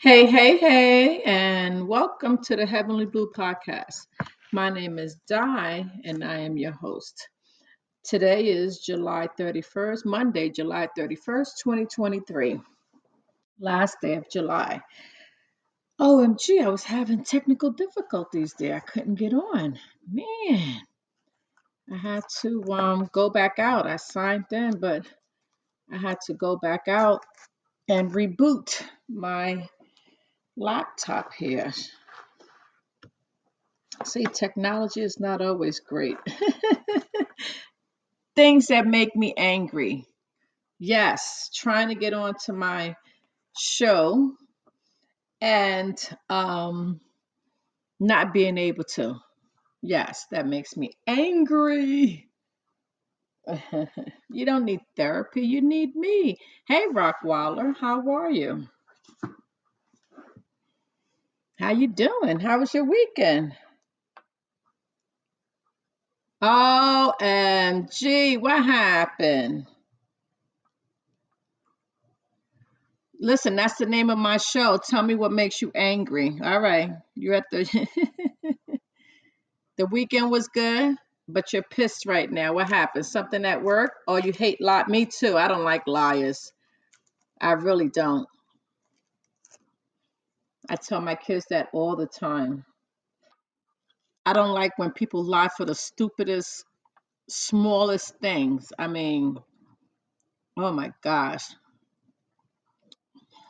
Hey, hey, hey, and welcome to the Heavenly Blue Podcast. My name is Di, and I am your host. Today is July 31st, Monday, July 31st, 2023, last day of July. OMG, I was having technical difficulties there. I couldn't get on. Man, I had to um, go back out. I signed in, but I had to go back out and reboot my laptop here. See, technology is not always great. Things that make me angry. Yes, trying to get onto my show and um not being able to. Yes, that makes me angry. you don't need therapy, you need me. Hey Rockwaller, how are you? How you doing? How was your weekend? OMG, what happened? Listen, that's the name of my show. Tell me what makes you angry. All right. You're at the the weekend was good, but you're pissed right now. What happened? Something at work? Oh, you hate lie? Me too. I don't like liars. I really don't. I tell my kids that all the time. I don't like when people lie for the stupidest, smallest things. I mean, oh my gosh.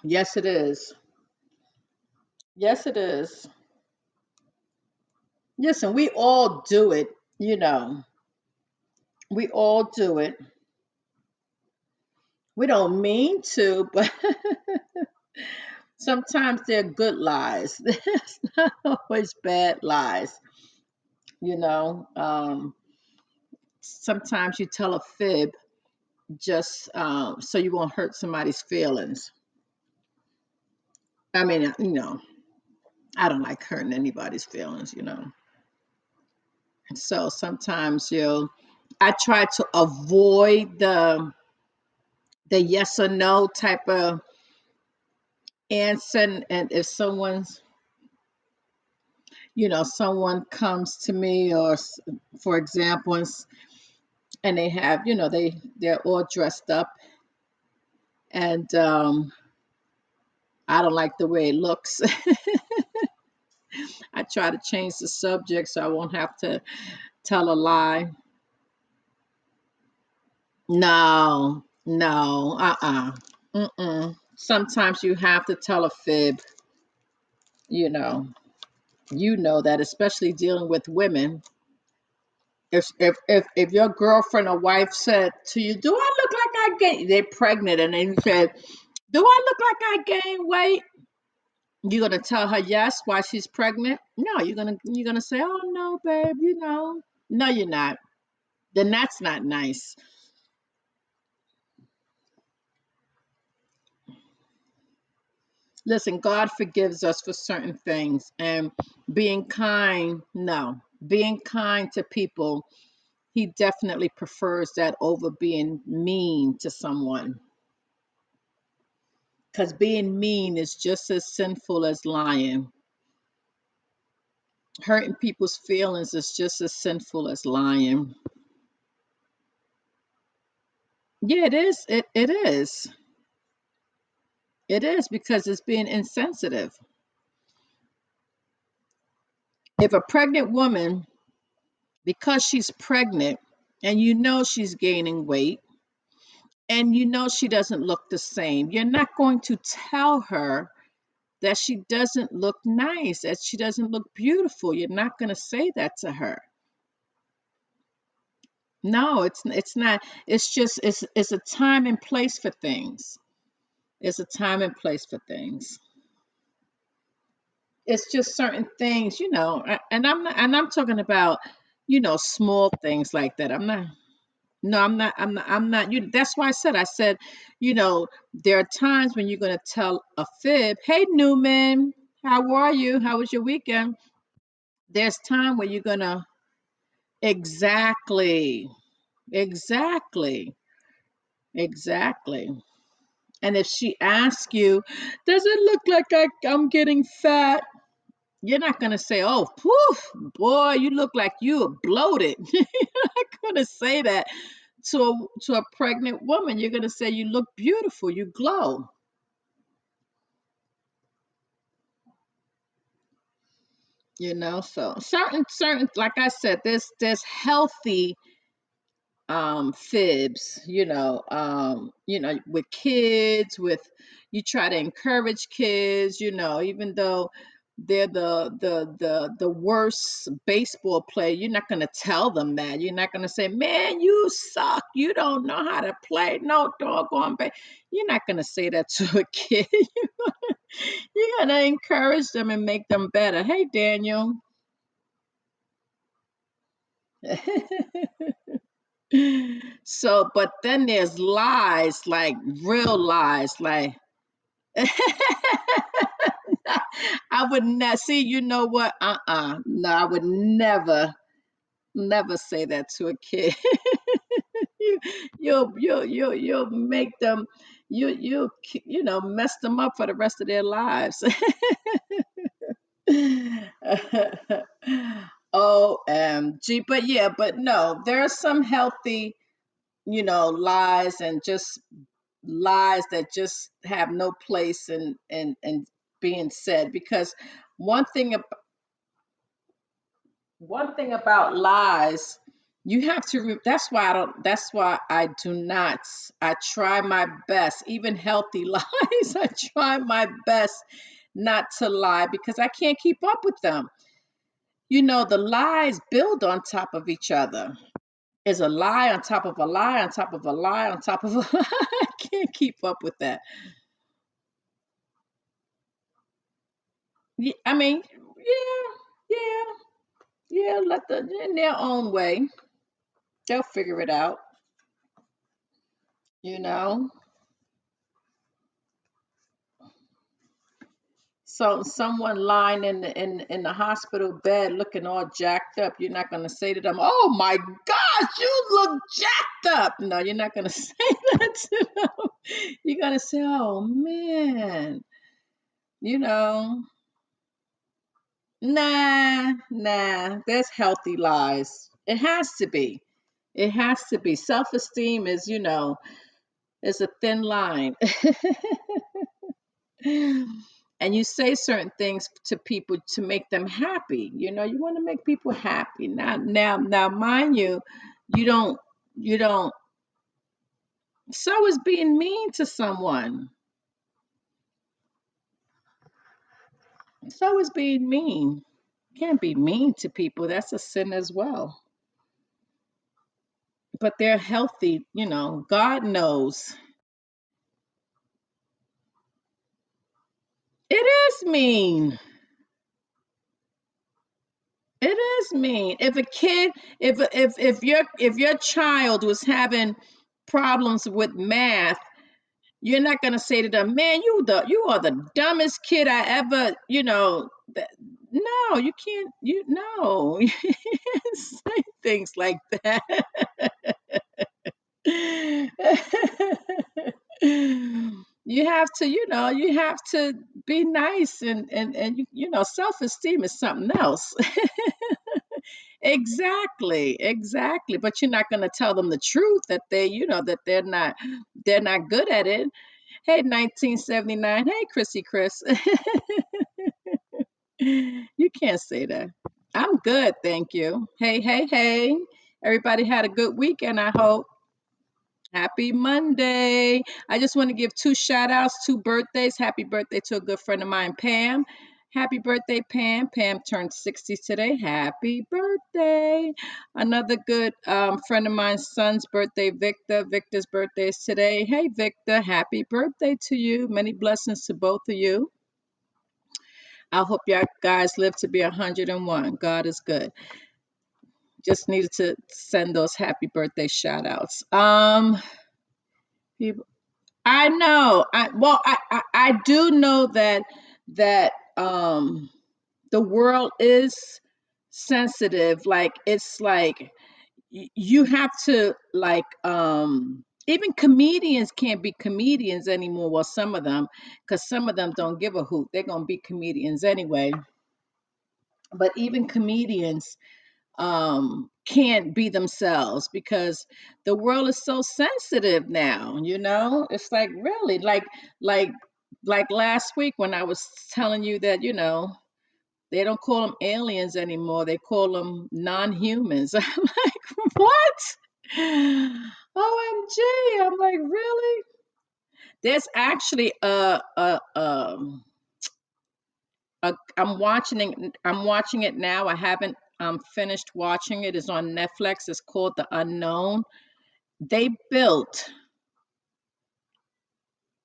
Yes, it is. Yes, it is. Listen, we all do it, you know. We all do it. We don't mean to, but sometimes they're good lies. It's not always bad lies, you know. Um, sometimes you tell a fib just um, so you won't hurt somebody's feelings. I mean, uh, you know, I don't like hurting anybody's feelings, you know. And So sometimes you'll, I try to avoid the the yes or no type of And and if someone's you know someone comes to me or for example and and they have you know they they're all dressed up and um i don't like the way it looks i try to change the subject so i won't have to tell a lie no no uh-uh mm-mm. Sometimes you have to tell a fib you know mm. you know that especially dealing with women if if if, if your girlfriend or wife said to you do i look like i gained they're pregnant and they said Do I look like I gained weight? You're gonna tell her yes while she's pregnant? No, you're gonna you're gonna say, Oh no, babe, you know. No, you're not. Then that's not nice. Listen, God forgives us for certain things. And being kind, no. Being kind to people, he definitely prefers that over being mean to someone. Because being mean is just as sinful as lying. Hurting people's feelings is just as sinful as lying. Yeah, it is. It it is. It is because it's being insensitive. If a pregnant woman, because she's pregnant and you know she's gaining weight and you know she doesn't look the same, you're not going to tell her that she doesn't look nice, that she doesn't look beautiful. You're not going to say that to her. No, it's it's not. It's just it's it's a time and place for things. It's a time and place for things. it's just certain things, you know, and I'm not, and I'm talking about, you know, small things like that. I'm not, no, I'm not, I'm not, I'm not, you, that's why I said, I said, you know, there are times when you're going to tell a fib, hey, Newman, how are you? How was your weekend? There's time where you're going to, exactly, exactly, exactly. And if she asks you, does it look like I, I'm getting fat? You're not gonna say, "Oh, poof, boy, you look like you are bloated." You're not gonna say that to a to a pregnant woman. You're gonna say, "You look beautiful. You glow." You know, so certain certain like I said, there's there's healthy um fibs you know um you know with kids with you try to encourage kids you know even though they're the the the the worst baseball player you're not to tell them that. You're not to say man you suck. You don't know how to play. No doggone ba-. you're not to say that to a kid. You're to encourage them and make them better. Hey daniel So, but then there's lies, like real lies, like I would not see, you know what? Uh-uh. No, I would never, never say that to a kid. you, you'll, you'll, you'll, you'll make them, you, you, you know, mess them up for the rest of their lives. OMG. But yeah, but no, there are some healthy, you know, lies and just lies that just have no place in in in being said because one thing ab- one thing about lies you have to re- that's why I don't that's why I do not I try my best even healthy lies I try my best not to lie because I can't keep up with them you know the lies build on top of each other is a lie on top of a lie on top of a lie on top of a lie I can't keep up with that Yeah, I mean, yeah, yeah, yeah. Let the in their own way, they'll figure it out. You know. So someone lying in the in in the hospital bed looking all jacked up, you're not gonna say to them, "Oh my gosh, you look jacked up." No, you're not gonna say that to them. You're gonna say, "Oh man," you know. Nah, nah. There's healthy lies. It has to be. It has to be. Self-esteem is, you know, is a thin line. and you say certain things to people to make them happy. You know, you want to make people happy. Now, now, now, mind you, you don't, you don't. So is being mean to someone. So is being mean. Can't be mean to people. That's a sin as well. But they're healthy. You know, God knows. It is mean. It is mean. If a kid, if if if your if your child was having problems with math, you're not gonna say to them, "Man, you the you are the dumbest kid I ever," you know. No, you can't. You no, say things like that. you have to, you know, you have to be nice and and and you, know, self-esteem is something else. Exactly, exactly. But you're not going to tell them the truth that they, you know, that they're not they're not good at it. Hey, 1979. Hey, Chrissy Chris. you can't say that. I'm good, thank you. Hey, hey, hey. Everybody had a good weekend, I hope. Happy Monday. I just want to give two shout outs, two birthdays. Happy birthday to a good friend of mine, Pam. Happy birthday, Pam. Pam turned 60 today. Happy birthday. Another good um, friend of mine's son's birthday, Victor. Victor's birthday is today. Hey, Victor, happy birthday to you. Many blessings to both of you. I hope y'all guys live to be 101. God is good. Just needed to send those happy birthday shout outs. Um, people, I know. I well, I, I I do know that that um the world is sensitive. Like it's like you have to like um even comedians can't be comedians anymore. Well, some of them, because some of them don't give a hoot. They're gonna be comedians anyway. But even comedians um can't be themselves because the world is so sensitive now you know it's like really like like like last week when i was telling you that you know they don't call them aliens anymore they call them non-humans i'm like what omg i'm like really there's actually a a um uh, I'm watching it. I'm watching it now. I haven't um, finished watching it. It's on Netflix. It's called The Unknown. They built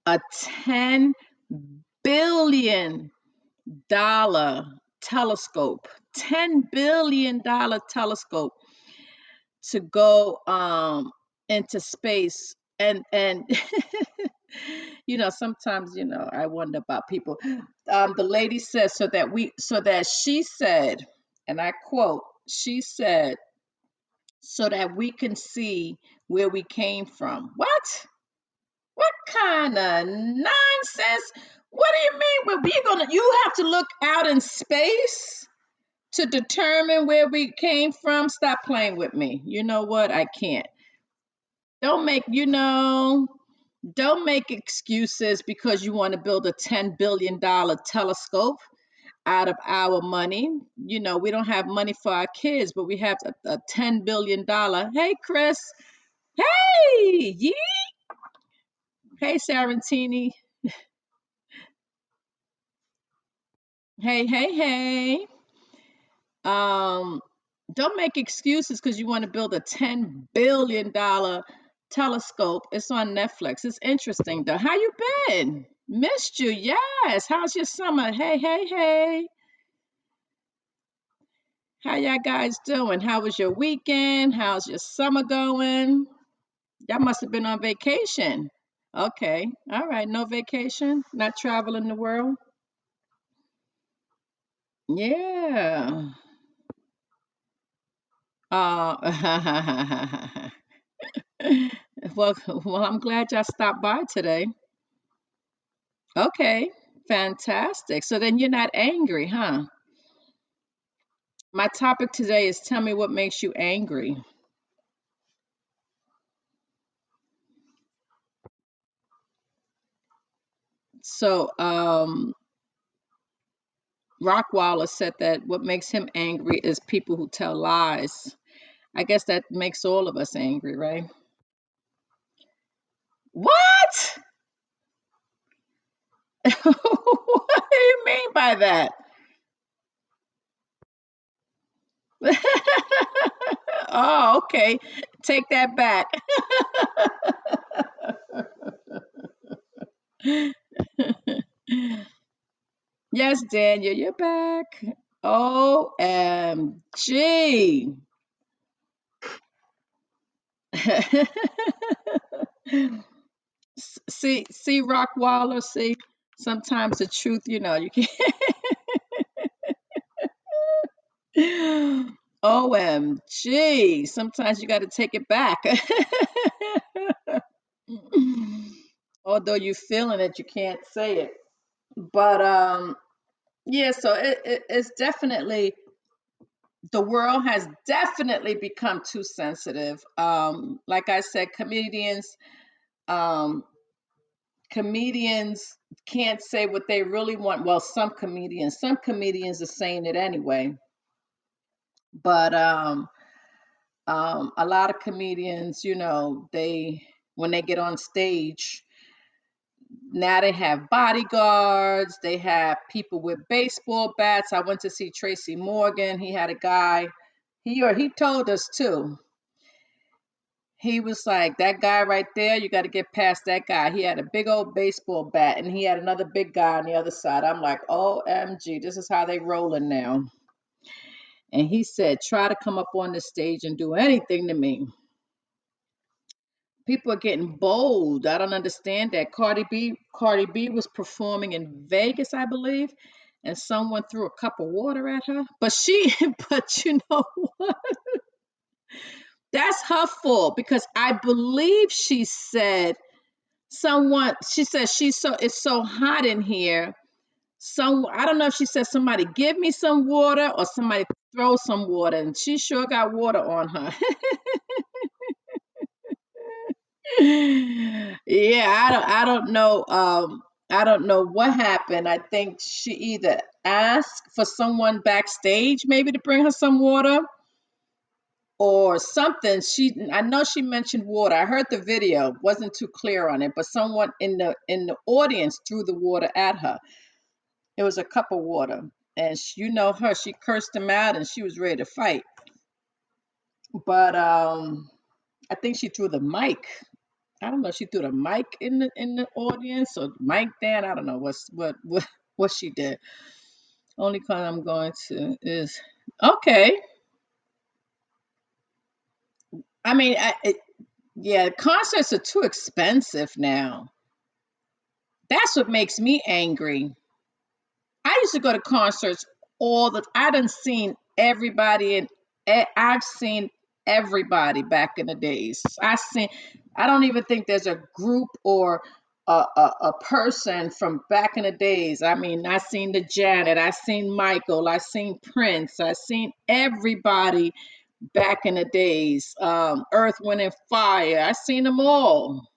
a ten billion dollar telescope. Ten billion dollar telescope to go um into space and and you know sometimes you know i wonder about people um the lady says so that we so that she said and i quote she said so that we can see where we came from. What? What kind of nonsense? What do you mean well we're gonna you have to look out in space to determine where we came from? Stop playing with me. You know what? I can't. Don't make you know don't make excuses because you want to build a 10 billion dollar telescope out of our money. You know we don't have money for our kids but we have a, a 10 billion dollar hey chris. Hey yee. Hey sarantini. Hey hey hey. Um don't make excuses because you want to build a 10 billion dollar telescope. It's on netflix. It's interesting though. How you been missed you yes. How's your summer? Hey hey hey. How y'all guys doing? How was your weekend? How's your summer going? Y'all must have been on vacation. Okay. All right. No vacation? Not traveling the world? Yeah. Uh Well, well, I'm glad y'all stopped by today. Okay, fantastic. So then you're not angry, huh? My topic today is tell me what makes you angry. So, um, Rockwaller said that what makes him angry is people who tell lies. I guess that makes all of us angry, right? What? what do you mean by that? oh, okay. Take that back. yes, Daniel, you're back. OMG. see, see, Rockwaller, see, sometimes the truth, you know, you can't. OMG. Sometimes you got to take it back. Although you're feeling it, you can't say it. But um, yeah, so it, it, it's definitely the world has definitely become too sensitive. Um, like I said, comedians, um, comedians can't say what they really want. Well, some comedians, some comedians are saying it anyway. But um, um, a lot of comedians, you know, they when they get on stage, now they have bodyguards, they have people with baseball bats. I went to see Tracy Morgan. He had a guy, he or he told us too. He was like, that guy right there, you got to get past that guy. He had a big old baseball bat and he had another big guy on the other side. I'm like, OMG, this is how they rolling now. And he said, try to come up on the stage and do anything to me. People are getting bold. I don't understand that. Cardi B, Cardi B was performing in Vegas, I believe, and someone threw a cup of water at her. But she, but you know what? That's her fault because I believe she said someone she said she's so it's so hot in here. So I don't know if she said somebody give me some water or somebody throw some water and she sure got water on her. yeah, I don't I don't know um I don't know what happened. I think she either asked for someone backstage maybe to bring her some water or something. She I know she mentioned water. I heard the video, wasn't too clear on it, but someone in the in the audience threw the water at her. It was a cup of water. And she, you know her, she cursed him out and she was ready to fight. But um I think she threw the mic. I don't know. She threw the mic in the in the audience or mic down. I don't know what's what what what she did. Only con I'm going to is okay. I mean, I, it, yeah, concerts are too expensive now. That's what makes me angry. I used to go to concerts all the. I done seen everybody, and I've seen everybody back in the days. I seen. I don't even think there's a group or a, a, a person from back in the days. I mean, I seen the Janet, I seen Michael, I seen Prince, I seen everybody back in the days. Um, Earth, Wind, and Fire. I seen them all.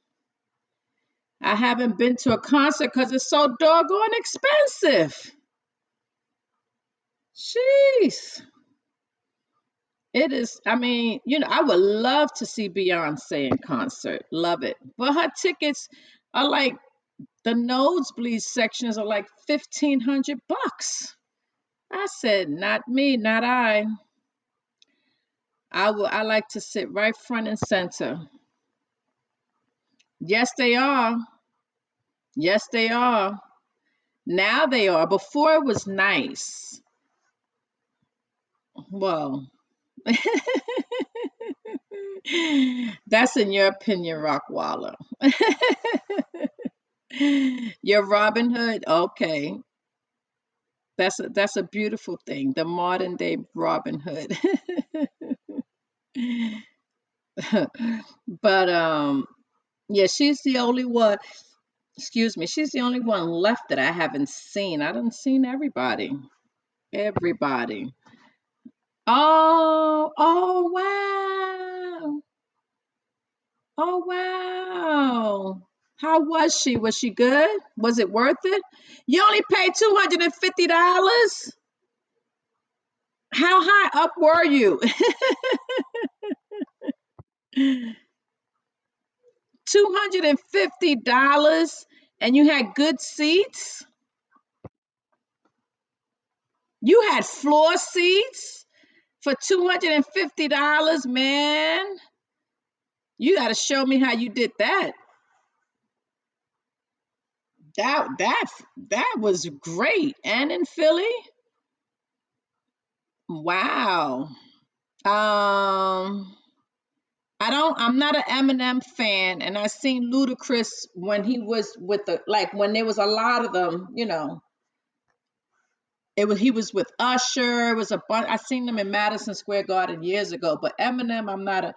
I haven't been to a concert because it's so doggone expensive. Jeez. It is, I mean, you know, I would love to see Beyonce in concert. Love it. But her tickets are like the nosebleed sections are like fifteen hundred bucks. I said, not me, not I. I will I like to sit right front and center. Yes, they are. Yes, they are. Now they are. Before it was nice. Well, that's in your opinion, Rockwaller. your Robin Hood, okay. That's a that's a beautiful thing. The modern day Robin Hood. but um yeah, she's the only one, excuse me, she's the only one left that I haven't seen. I done seen everybody. Everybody. Oh, oh wow. Oh wow. How was she? Was she good? Was it worth it? You only paid $250? How high up were you? $250 and you had good seats? You had floor seats for $250, man. You got to show me how you did that. That that that was great. And in Philly? Wow. Um I don't I'm not an Eminem fan and I seen Ludacris when he was with the like when there was a lot of them, you know. It was he was with Usher, it was a bunch I seen them in Madison Square Garden years ago, but Eminem I'm not a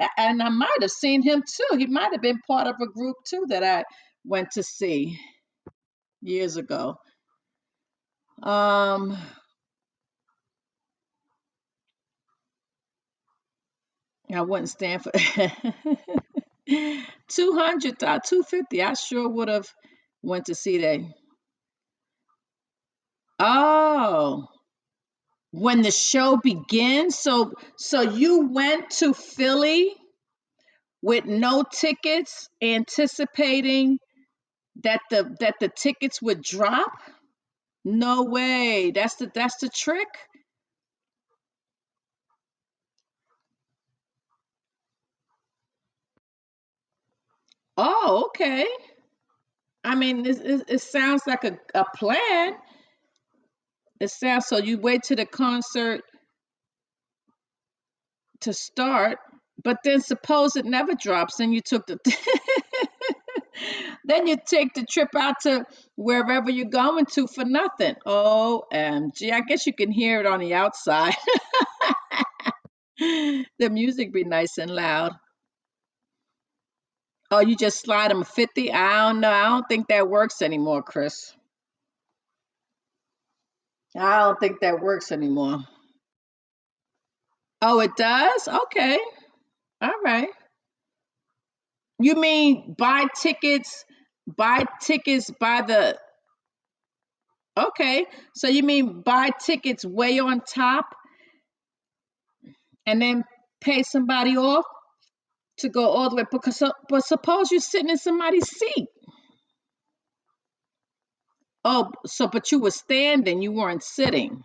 a- and I might have seen him too. He might have been part of a group too that I went to see years ago. Um I wouldn't stand for 200 uh, 250 i sure would have went to see that oh when the show begins so so you went to philly with no tickets anticipating that the that the tickets would drop? No way that's the that's the trick oh okay i mean it, it, it sounds like a, a plan it sounds so you wait to the concert to start, but then suppose it never drops, then you took the then you take the trip out to wherever you're going to for nothing. OMG. I guess you can hear it on the outside. the music be nice and loud. Oh, you just slide them 50? I don't know. I don't think that works anymore, Chris. I don't think that works anymore. Oh, it does? Okay. All right. You mean buy tickets, buy tickets by the Okay. So you mean buy tickets way on top and then pay somebody off to go all the way because but suppose you're sitting in somebody's seat. Oh, so but you were standing, you weren't sitting.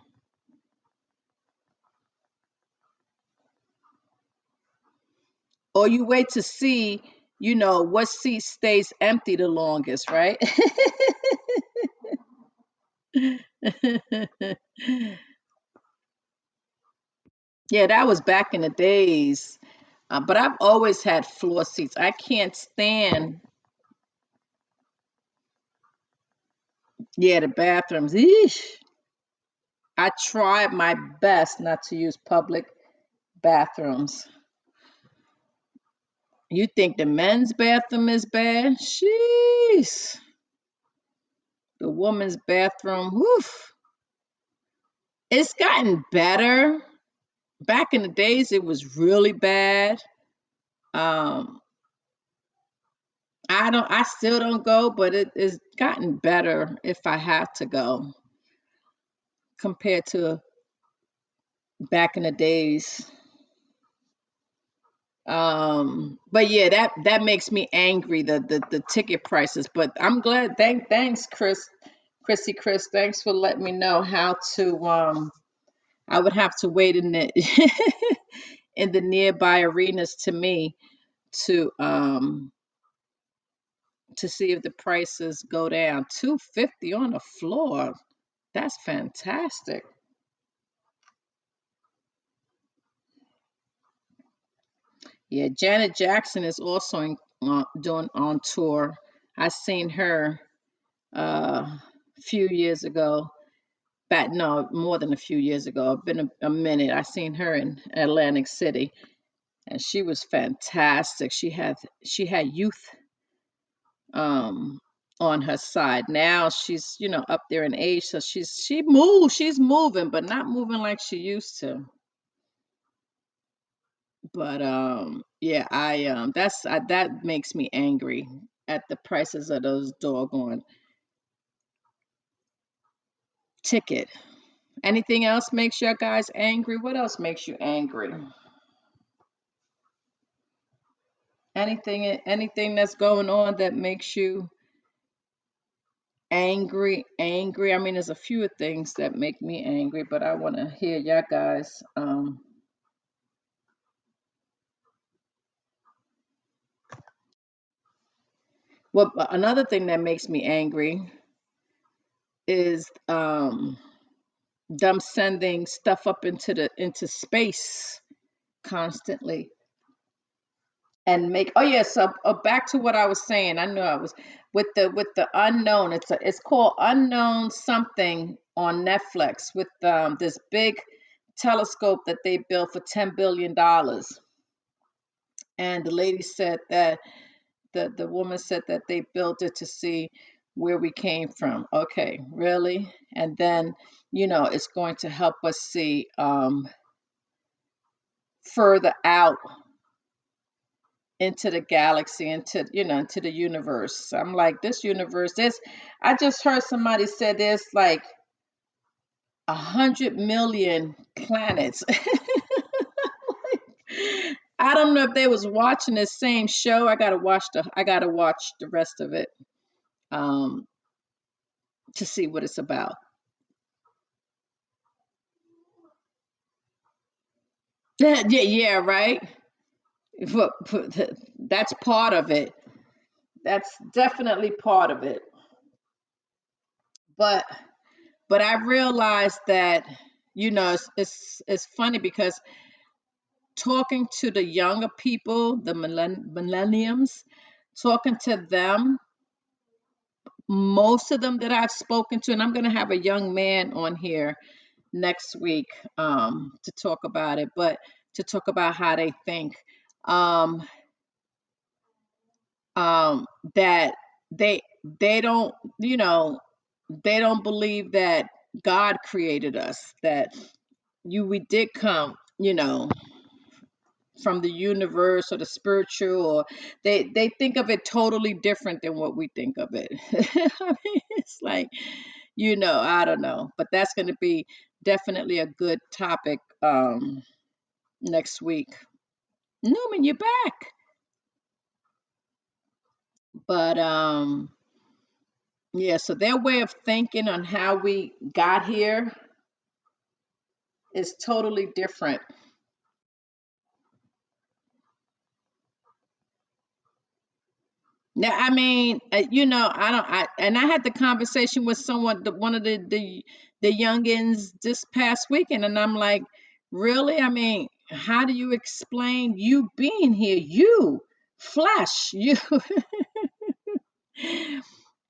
Or you wait to see, you know, what seat stays empty the longest, right? yeah, that was back in the days. Uh, but I've always had floor seats. I can't stand, yeah, the bathrooms. Eesh. I tried my best not to use public bathrooms. You think the men's bathroom is bad? Sheesh. The woman's bathroom, woof. It's gotten better. Back in the days, it was really bad. Um, I don't. I still don't go, but it has gotten better if I have to go compared to back in the days. Um, but yeah, that that makes me angry. The the the ticket prices. But I'm glad. Thank thanks, Chris, Chrissy, Chris. Thanks for letting me know how to. Um, I would have to wait in the in the nearby arenas to me to um to see if the prices go down. Two fifty on the floor. That's fantastic. Yeah, Janet Jackson is also in, uh, doing on tour. I seen her uh, a few years ago. Back no, more than a few years ago. It's been a, a minute. I seen her in Atlantic City, and she was fantastic. She had she had youth um on her side. Now she's you know up there in age, so she's she moves. She's moving, but not moving like she used to. But um, yeah, I um, that's I, that makes me angry at the prices of those doggone ticket. Anything else makes you guys angry? What else makes you angry? Anything anything that's going on that makes you angry, angry. I mean, there's a few things that make me angry, but I want to hear y'all guys um well another thing that makes me angry is um them sending stuff up into the into space constantly and make oh yes yeah, so uh, back to what i was saying i know i was with the with the unknown it's a, it's called unknown something on netflix with um, this big telescope that they built for 10 billion dollars. And the lady said that the the woman said that they built it to see where we came from. Okay really? And then you know it's going to help us see um further out into the galaxy into you know into the universe. I'm like this universe this i just heard somebody say there's like a hundred million planets. I don't know if they was watching the same show. I gotta watch the i gotta watch the rest of it um to see what it's about. Yeah yeah right? That's part of it. That's definitely part of it. But but i realized that you know it's it's, it's funny because talking to the younger people the millenn- millenniums talking to them most of them that i've spoken to and i'm going to have a young man on here next week um, to talk about it but to talk about how they think. Um, um, that they they don't, you know, they don't believe that God created us, that you we did come, you know, from the universe or the spiritual or they they think of it totally different than what we think of it. I mean, it's like, you know, I don't know, but that's going to be definitely a good topic um next week. Newman, you're back. But um yeah, so their way of thinking on how we got here is totally different. Yeah, I mean, uh, you know, I don't. I and I had the conversation with someone, the, one of the the the youngins this past weekend, and I'm like, really? I mean, how do you explain you being here, you flesh, you?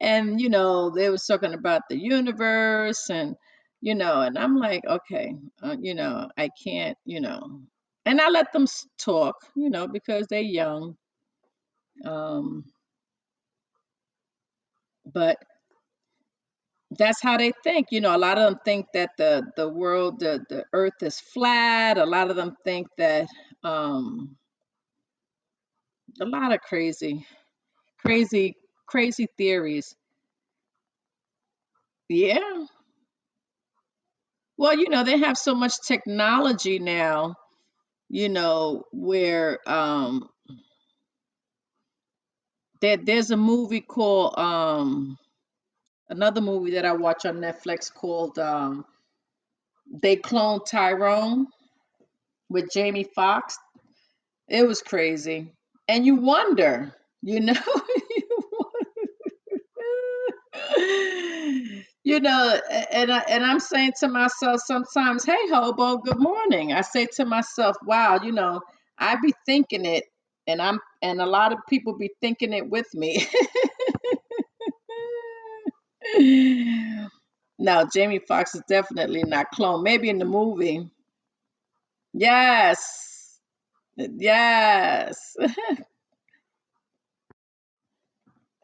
and you know, they was talking about the universe, and you know, and I'm like, okay, uh, you know, I can't, you know, and I let them talk, you know, because they're young. Um, but that's how they think you know a lot of them think that the the world the the earth is flat a lot of them think that um a lot of crazy crazy crazy theories. Yeah. Well you know they have so much technology now you know where um there, there's a movie called um another movie that I watch on Netflix called um They Clone Tyrone with Jamie Foxx It was crazy. And you wonder, you know, you know, and I, and I'm saying to myself sometimes, "Hey, hobo, good morning." I say to myself, "Wow, you know, I be thinking it, and I'm and a lot of people be thinking it with me." No, Jamie Foxx is definitely not clone. Maybe in the movie. Yes. Yes.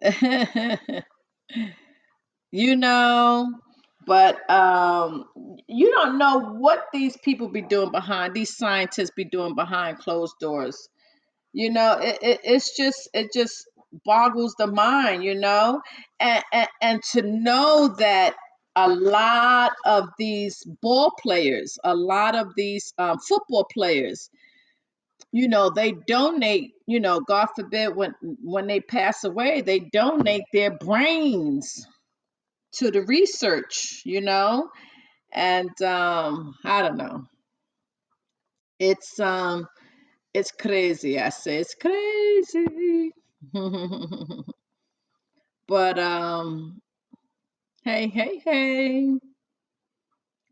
you know but um you don't know what these people be doing behind these scientists be doing behind closed doors you know it, it it's just it just boggles the mind you know and, and and to know that a lot of these ball players a lot of these um, football players you know they donate you know god forbid when when they pass away they donate their brains to the research, you know? And um I don't know. It's um it's crazy. I say it's crazy. but um hey, hey, hey.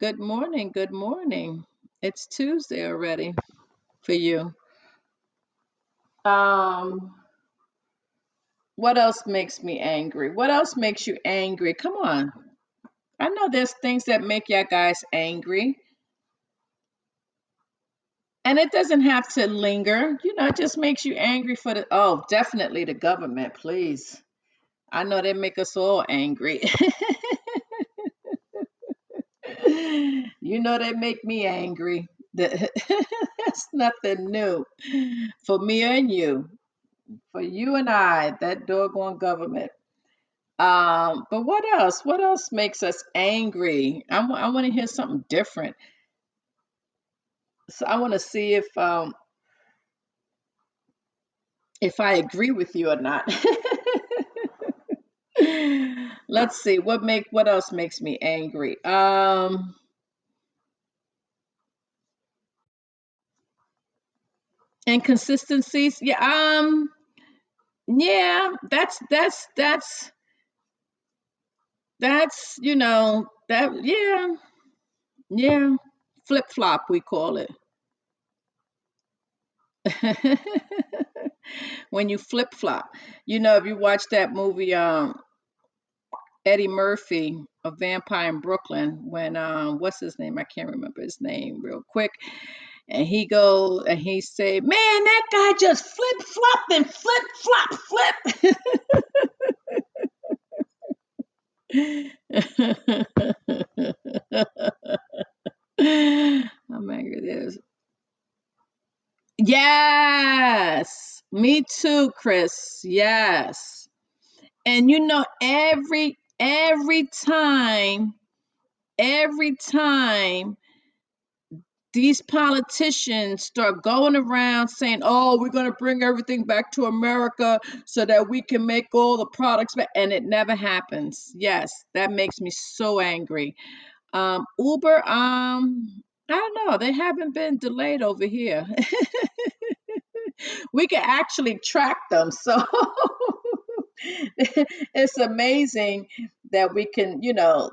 Good morning. Good morning. It's Tuesday already for you. Um what else makes me angry? What else makes you angry? Come on. I know there's things that make you guys angry. And it doesn't have to linger. You know, it just makes you angry for the, oh, definitely the government, please. I know they make us all angry. you know, they make me angry. That- That's nothing new for me and you, for you and I, that doggone government. Um, but what else? What else makes us angry? I want to hear something different. So I want to see if um if I agree with you or not. Let's see what make what else makes me angry. Um, inconsistencies. Yeah. Um. Yeah. That's that's that's that's you know that yeah yeah flip flop we call it. when you flip flop, you know if you watch that movie um Eddie Murphy, A Vampire in Brooklyn, when um what's his name? I can't remember his name real quick and he go and he say, "Man, that guy just flip flopped and flip flop flip." I'm angry. This. Yes, me too, Chris. Yes, and you know every every time, every time these politicians start going around saying, "Oh, we're going to bring everything back to America so that we can make all the products back," and it never happens. Yes, that makes me so angry. Um, Uber, um, I don't know. They haven't been delayed over here. we can actually track them, so it's amazing that we can, you know,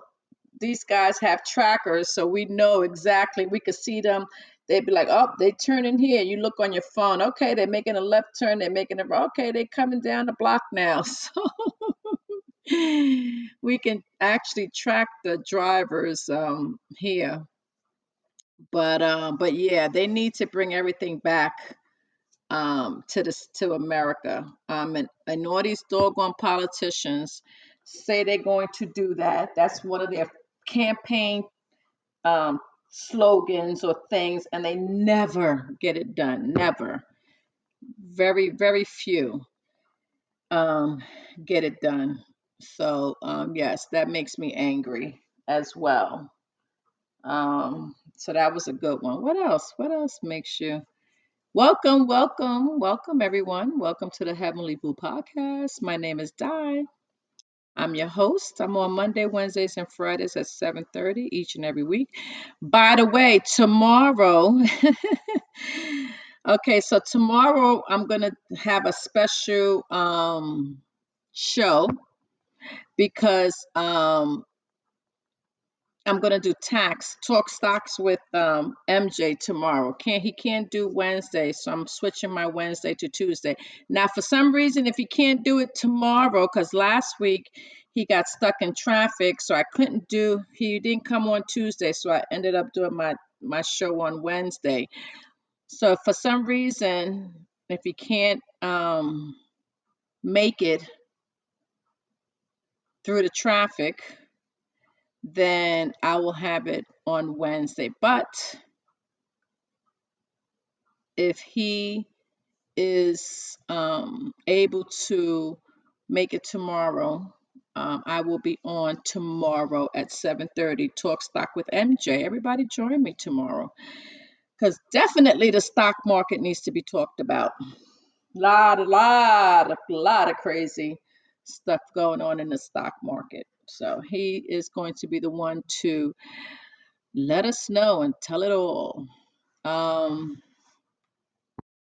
these guys have trackers, so we know exactly. We could see them. They'd be like, "Oh, they turn in here." You look on your phone. Okay, they're making a left turn. They're making a. Okay, they're coming down the block now. So we can actually track the drivers um, here. But um, but yeah, they need to bring everything back um, to this to America. Um, and, and all these doggone politicians say they're going to do that. That's one of their campaign um, slogans or things, and they never get it done. Never. Very, very few um, get it done. So, um, yes, that makes me angry as well. Um, so that was a good one. What else? What else makes you? Welcome, welcome, welcome, everyone. Welcome to the Heavenly Boo podcast. My name is Di. I'm your host. I'm on Monday, Wednesdays, and Fridays at 7:30 each and every week. By the way, tomorrow, okay, so tomorrow I'm gonna have a special um show because um I'm gonna do tax talk stocks with um, MJ tomorrow. Can't he can't do Wednesday, so I'm switching my Wednesday to Tuesday. Now, for some reason, if he can't do it tomorrow, because last week he got stuck in traffic, so I couldn't do. He didn't come on Tuesday, so I ended up doing my my show on Wednesday. So for some reason, if he can't um, make it through the traffic, then I will have it on Wednesday. But if he is um, able to make it tomorrow, um, I will be on tomorrow at 7:30. Talk stock with MJ. Everybody join me tomorrow, because definitely the stock market needs to be talked about. Lot, a lot, a lot of crazy stuff going on in the stock market. So he is going to be the one to let us know and tell it all. Um,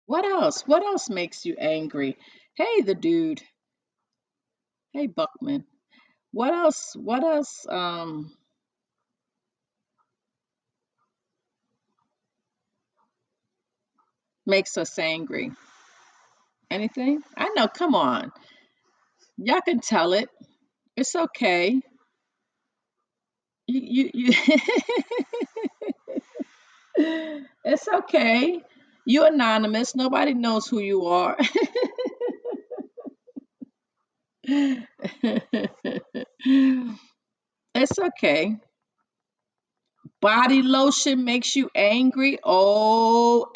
what else? What else makes you angry? Hey, the dude. Hey, Buckman. What else? What else um, makes us angry? Anything? I know. Come on. Y'all can tell it. It's okay. You, you, you it's okay. You anonymous. Nobody knows who you are. it's okay. Body lotion makes you angry. OMG.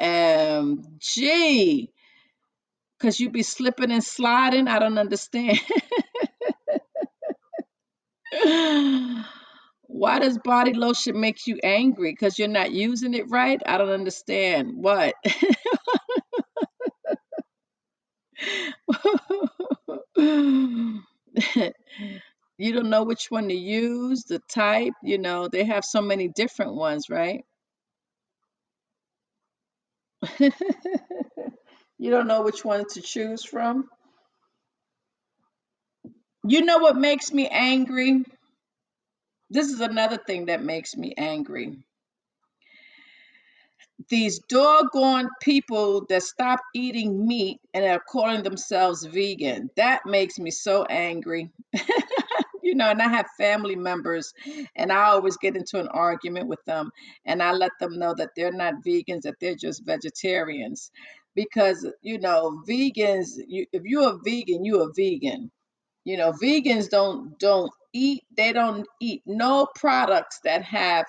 Because you be slipping and sliding. I don't understand. Why does body lotion make you angry? Because you're not using it right? I don't understand. What? you don't know which one to use, the type, you know, they have so many different ones, right? you don't know which one to choose from. You know what makes me angry? This is another thing that makes me angry. These doggone people that stop eating meat and are calling themselves vegan. That makes me so angry. you know, and I have family members, and I always get into an argument with them, and I let them know that they're not vegans, that they're just vegetarians, because you know, vegans, you, if you're a vegan, you're a vegan. You know, vegans don't don't eat. They don't eat no products that have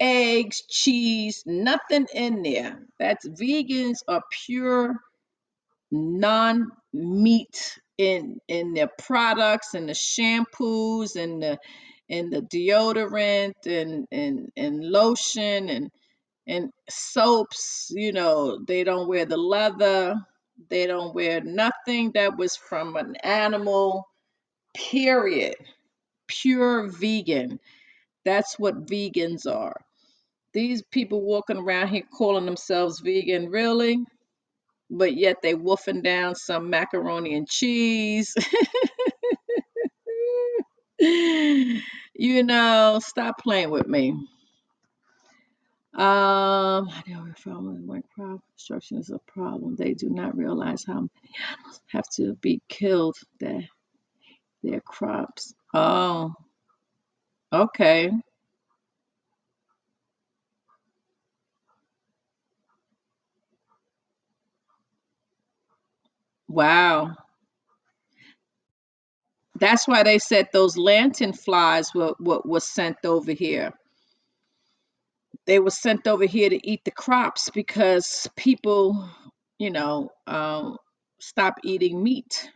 eggs, cheese, nothing in there. That's vegans are pure non-meat in in their products and the shampoos and the and the deodorant and and and lotion and and soaps you know they don't wear the leather they don't wear nothing that was from an animal period pure vegan that's what vegans are these people walking around here calling themselves vegan really but yet they wolfing down some macaroni and cheese. you know, stop playing with me. Um, I know from when crop destruction is a problem. They do not realize how many animals have to be killed that their crops. Oh, okay. Wow. That's why they said those lantern flies were what was sent over here. They were sent over here to eat the crops because people, you know, um, stop eating meat.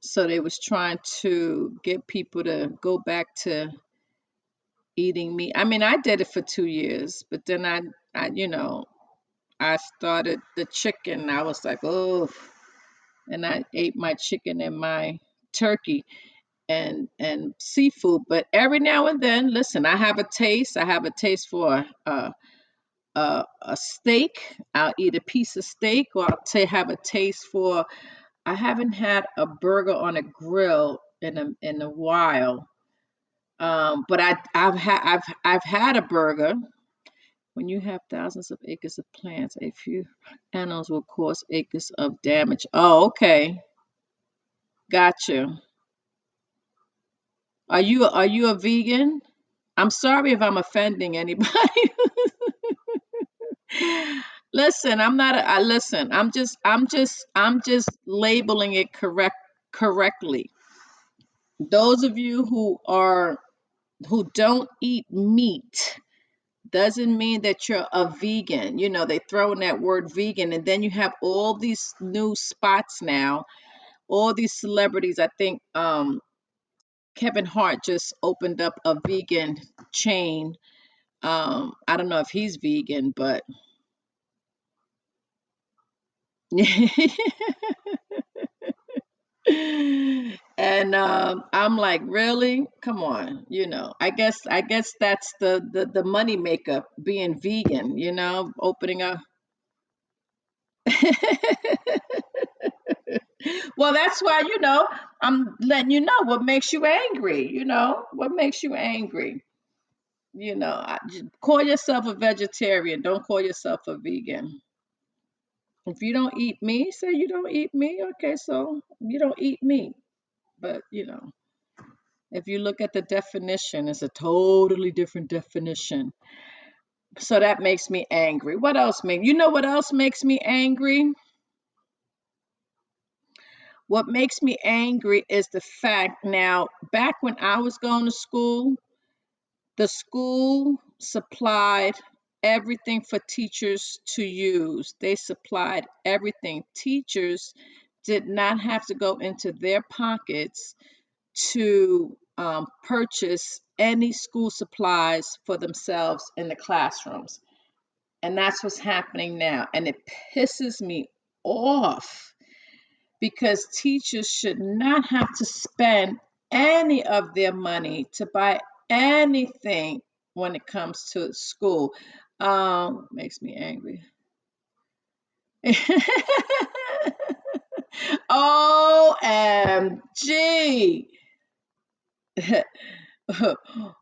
So they was trying to get people to go back to eating meat. I mean, I did it for two years, but then I, I, you know, I started the chicken. I was like, oh, and I ate my chicken and my turkey and and seafood. But every now and then, listen, I have a taste. I have a taste for a a, a steak. I'll eat a piece of steak, or I'll ta have a taste for. I haven't had a burger on a grill in a in a while. Um, but I I've had I've I've had a burger. When you have thousands of acres of plants, a few animals will cause acres of damage. Oh, okay. Gotcha. Are you are you a vegan? I'm sorry if I'm offending anybody. Listen, I'm not a, I listen. I'm just I'm just I'm just labeling it correct correctly. Those of you who are who don't eat meat doesn't mean that you're a vegan. You know, they throw in that word vegan and then you have all these new spots now, all these celebrities. I think um Kevin Hart just opened up a vegan chain. Um, I don't know if he's vegan, but and um, I'm like, really? Come on, you know. I guess I guess that's the the the money maker being vegan, you know, opening up. well, that's why you know I'm letting you know what makes you angry. You know what makes you angry. You know, call yourself a vegetarian. Don't call yourself a vegan. If you don't eat me, say you don't eat me. Okay, so you don't eat me. But you know, if you look at the definition, it's a totally different definition. So that makes me angry. What else make you know what else makes me angry? What makes me angry is the fact now, back when I was going to school, the school supplied everything for teachers to use. They supplied everything. Teachers did not have to go into their pockets to um, purchase any school supplies for themselves in the classrooms. And that's what's happening now. And it pisses me off because teachers should not have to spend any of their money to buy anything when it comes to school. Um, makes me angry. OMG.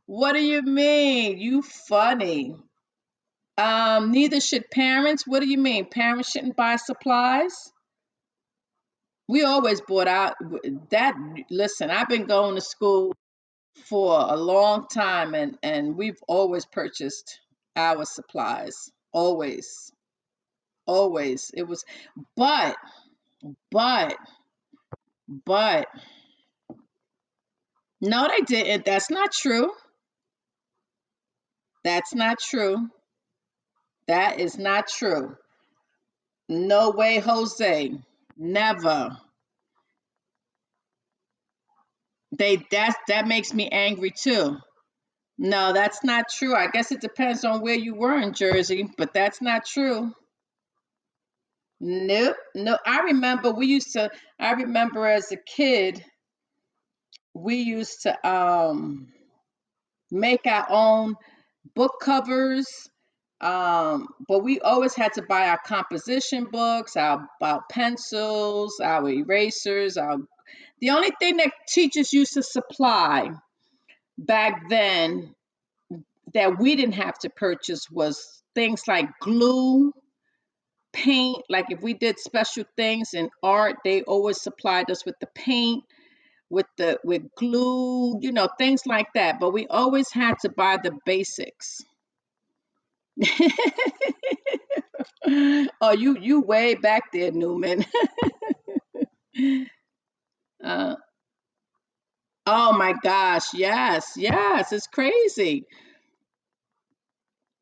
what do you mean? You funny. Um, neither should parents. What do you mean? Parents shouldn't buy supplies? We always bought out that. Listen, I've been going to school for a long time, and and we've always purchased our supplies. Always, always. It was, but, but, but. No, they didn't. That's not true. That's not true. That is not true. No way, Jose. Never. They that that makes me angry too. No, that's not true. I guess it depends on where you were in Jersey, but that's not true. Nope. No, I remember we used to I remember as a kid, we used to um make our own book covers. Um, but we always had to buy our composition books, our, our pencils, our erasers, our the only thing that teachers used to supply back then that we didn't have to purchase was things like glue, paint. Like if we did special things in art, they always supplied us with the paint, with the with glue, you know, things like that. But we always had to buy the basics. oh, you you way back there, Newman. uh, oh my gosh, yes, yes, it's crazy.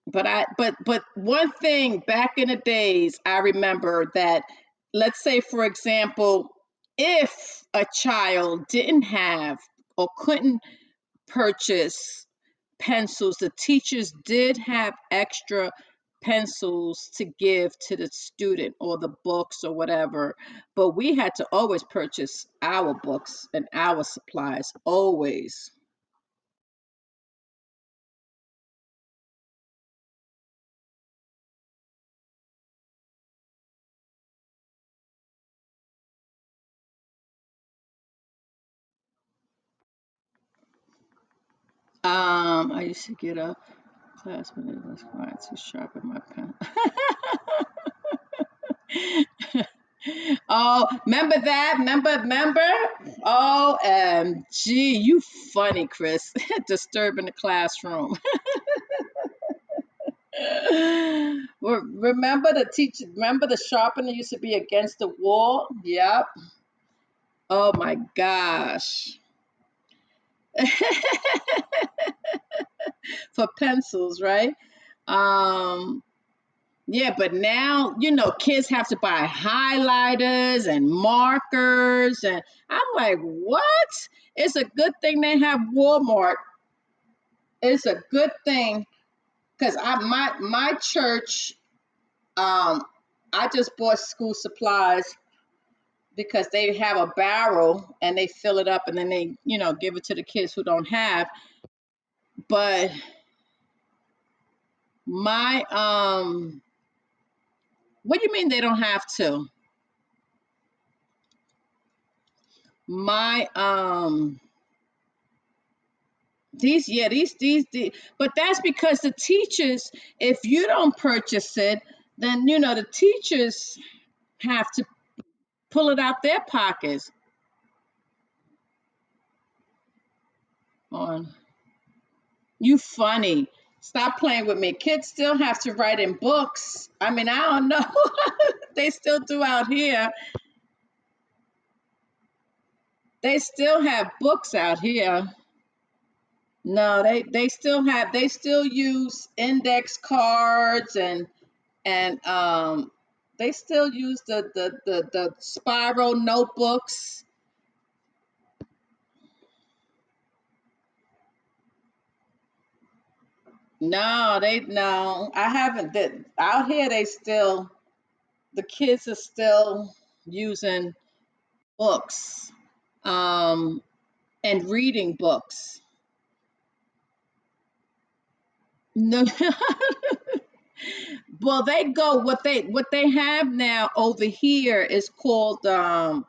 But I but but one thing back in the days, I remember that let's say for example, if a child didn't have or couldn't purchase pencils, the teachers did have extra pencils to give to the student or the books or whatever. But we had to always purchase our books and our supplies, always. Um, I used to get up classmate was quiet to sharpen my pen. oh, remember that? Remember, remember? Oh, um, you funny, Chris. Disturbing the classroom. Remember the teacher? Remember the sharpener used to be against the wall? Yep. Oh my gosh. For pencils, right? Um, yeah, but now, you know, kids have to buy highlighters and markers. And I'm like, what? It's a good thing they have Walmart. It's a good thing because I my my church, um, I just bought school supplies because they have a barrel and they fill it up and then they, you know, give it to the kids who don't have. But my um what do you mean they don't have to? My um these yeah these these, these but that's because the teachers if you don't purchase it then you know the teachers have to pull it out their pockets. On. You funny. Stop playing with me. Kids still have to write in books. I mean i don't know. They still do out here. They still have books out here. No they they still have they still use index cards and and um they still use the the the, the spiral notebooks. No they no i haven't that out here they still the kids are still using books um and reading books. No well they go what they what they have now over here is called um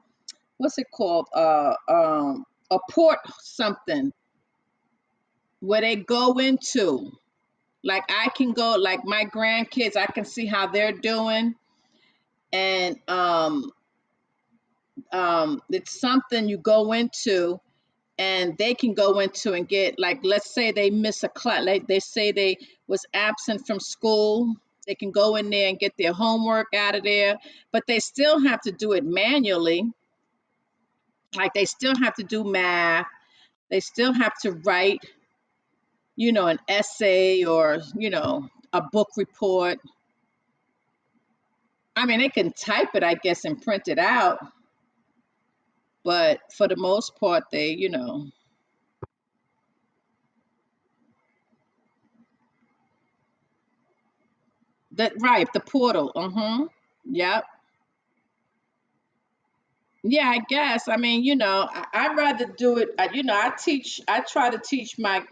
what's it called? Uh um a port something where they go into. Like i can go like my grandkids i can see how they're doing. And um Um, it's something you go into and they can go into and get like let's say they miss a class like they say they was absent from school they can go in there and get their homework out of there but they still have to do it manually. Like they still have to do math they still have to write you know an essay or you know a book report. I mean they can type it i guess and print it out but for the most part they you know that right the portal uh-huh yep Yeah, I guess. I mean, you know, I, I'd rather do it. You know, I teach. I try to teach my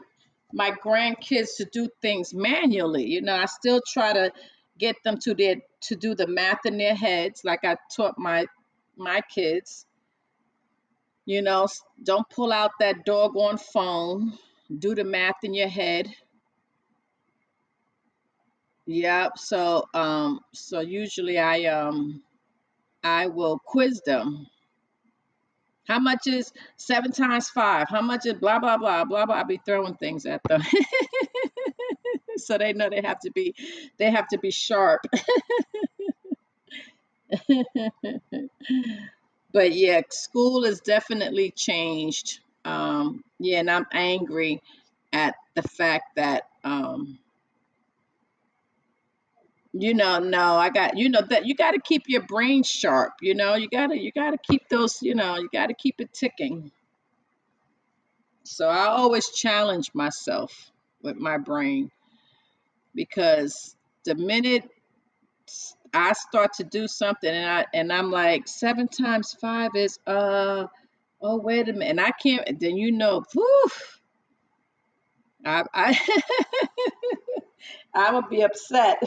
my grandkids to do things manually. You know, I still try to get them to their to do the math in their heads, like I taught my my kids. You know, don't pull out that doggone phone. Do the math in your head. Yep. So, um, so usually I um I will quiz them How much is seven times five? How much is blah blah blah blah blah? I'll be throwing things at them, so they know they have to be they have to be sharp. but yeah, school has definitely changed. Um, yeah, and I'm angry at the fact that um, you know, no, I got you know that you got to keep your brain sharp. You know, you gotta you gotta keep those. You know, you got to keep it ticking. So I always challenge myself with my brain because the minute I start to do something and I and I'm like seven times five is uh oh wait a minute and I can't then you know I I I would be upset.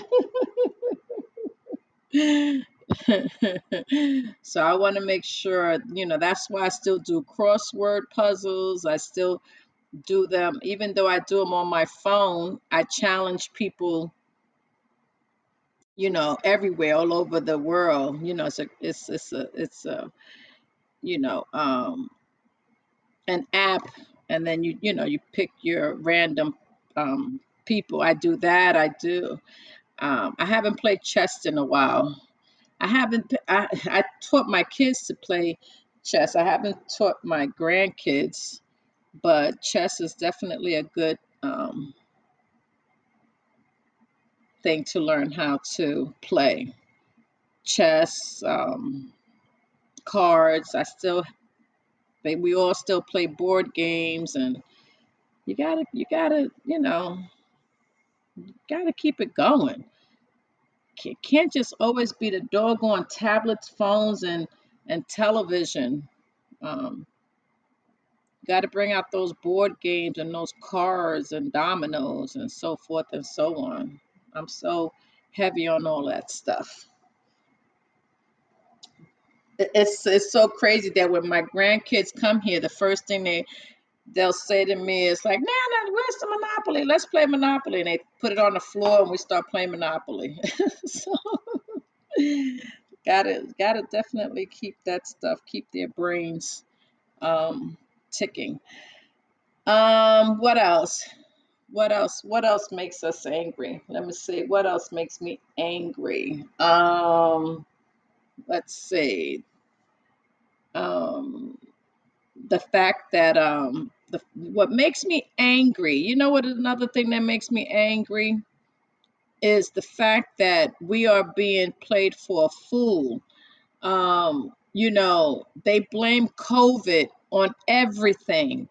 so I want to make sure you know that's why I still do crossword puzzles. I still do them even though I do them on my phone. I challenge people you know, everywhere, all over the world. You know, it's a, it's, it's a, it's a, you know, um, an app, and then you, you know, you pick your random um, people. I do that. I do. Um, I haven't played chess in a while. I haven't. I, I taught my kids to play chess. I haven't taught my grandkids, but chess is definitely a good um, thing to learn how to play. Chess, um, cards. I still we all still play board games, and you gotta, you gotta, you know, gotta keep it going. Ca- Can't just always be the doggone tablets, phones, and and television. Um, got to bring out those board games and those cards and dominoes and so forth and so on. I'm so heavy on all that stuff. It's it's so crazy that when my grandkids come here, the first thing they they'll say to me, is like, Nana, where's the Monopoly? Let's play Monopoly. And they put it on the floor and we start playing Monopoly. so gotta gotta definitely keep that stuff, keep their brains um ticking. Um, what else? What else? What else makes us angry? Let me see. What else makes me angry? Um, let's see. Um, the fact that um the what makes me angry you know what another thing that makes me angry is the fact that we are being played for a fool um you know they blame covid on everything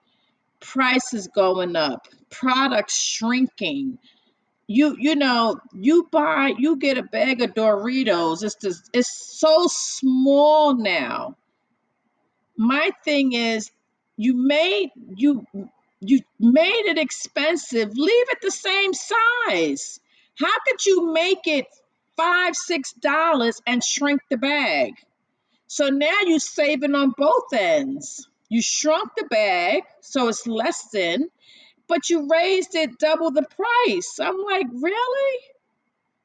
prices going up products shrinking. You you know you buy you get a bag of doritos it's just it's so small now. My thing is you made you you made it expensive leave it the same size. How could you make it five six dollars and shrink the bag? So now you're saving on both ends you shrunk the bag so it's less than but you raised it double the price i'm like really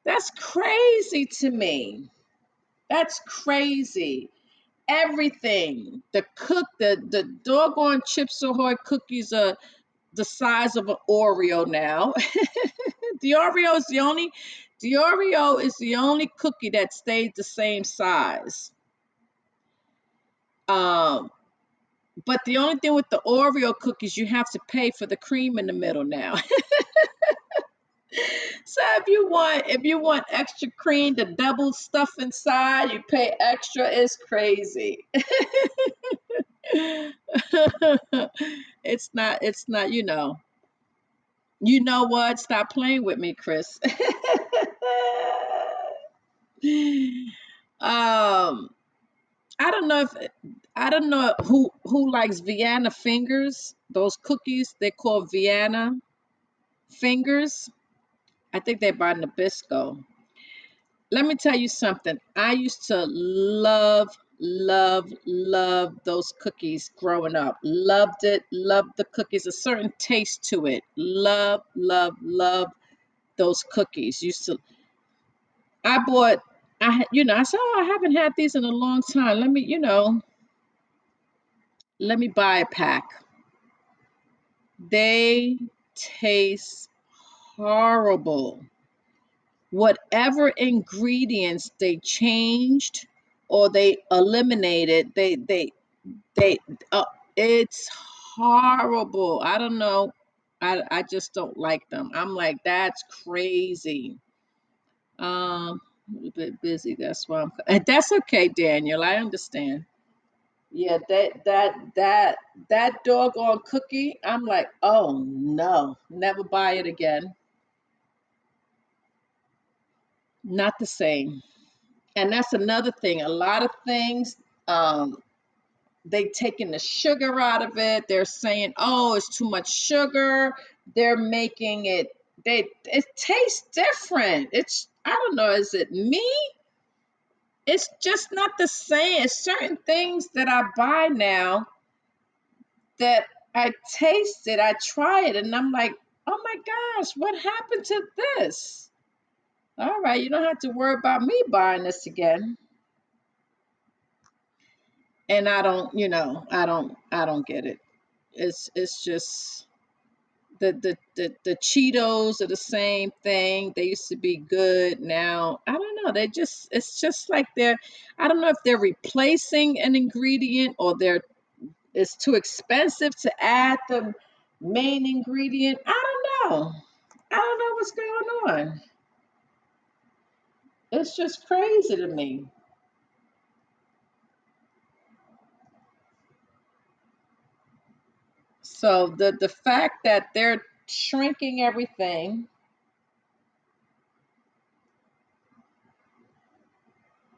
that's crazy to me that's crazy everything. The cook, the the doggone Chips Ahoy cookies are the size of an Oreo now. the Oreo is the only the Oreo is the only cookie that stayed the same size. Um, but the only thing with the Oreo cookies, you have to pay for the cream in the middle now. so if you want if you want extra cream, the double stuff inside, you pay extra. It's crazy. it's not it's not, you know. You know what? Stop playing with me, Chris. um I don't know if I don't know who who likes Vienna fingers. Those cookies they call Vienna fingers. I think they're by Nabisco. Let me tell you something. I used to love, love, love those cookies growing up. Loved it. Loved the cookies. A certain taste to it. Love, love, love those cookies. Used to. I bought. I you know I said oh I haven't had these in a long time. Let me you know let me buy a pack. They taste horrible. Whatever ingredients they changed or they eliminated, they they they uh, it's horrible. I don't know. I I just don't like them. I'm like that's crazy. Um, a little bit busy. That's why I'm. and That's okay, Daniel. I understand. Yeah, that that that that doggone cookie. I'm like, oh no, never buy it again. Not the same. And that's another thing. A lot of things, um, they taking the sugar out of it. They're saying, oh, it's too much sugar. They're making it. They it tastes different. It's I don't know. Is it me? It's just not the same. It's certain things that I buy now that I taste it, I try it, and I'm like, oh my gosh, what happened to this? All right, you don't have to worry about me buying this again. And I don't, you know, I don't, I don't get it. It's, it's just the, the, the, the Cheetos are the same thing. They used to be good. Now, I don't know. They just, it's just like they're, I don't know if they're replacing an ingredient or they're it's too expensive to add the main ingredient. I don't know. I don't know what's going on. It's just crazy to me. So the the fact that they're shrinking everything,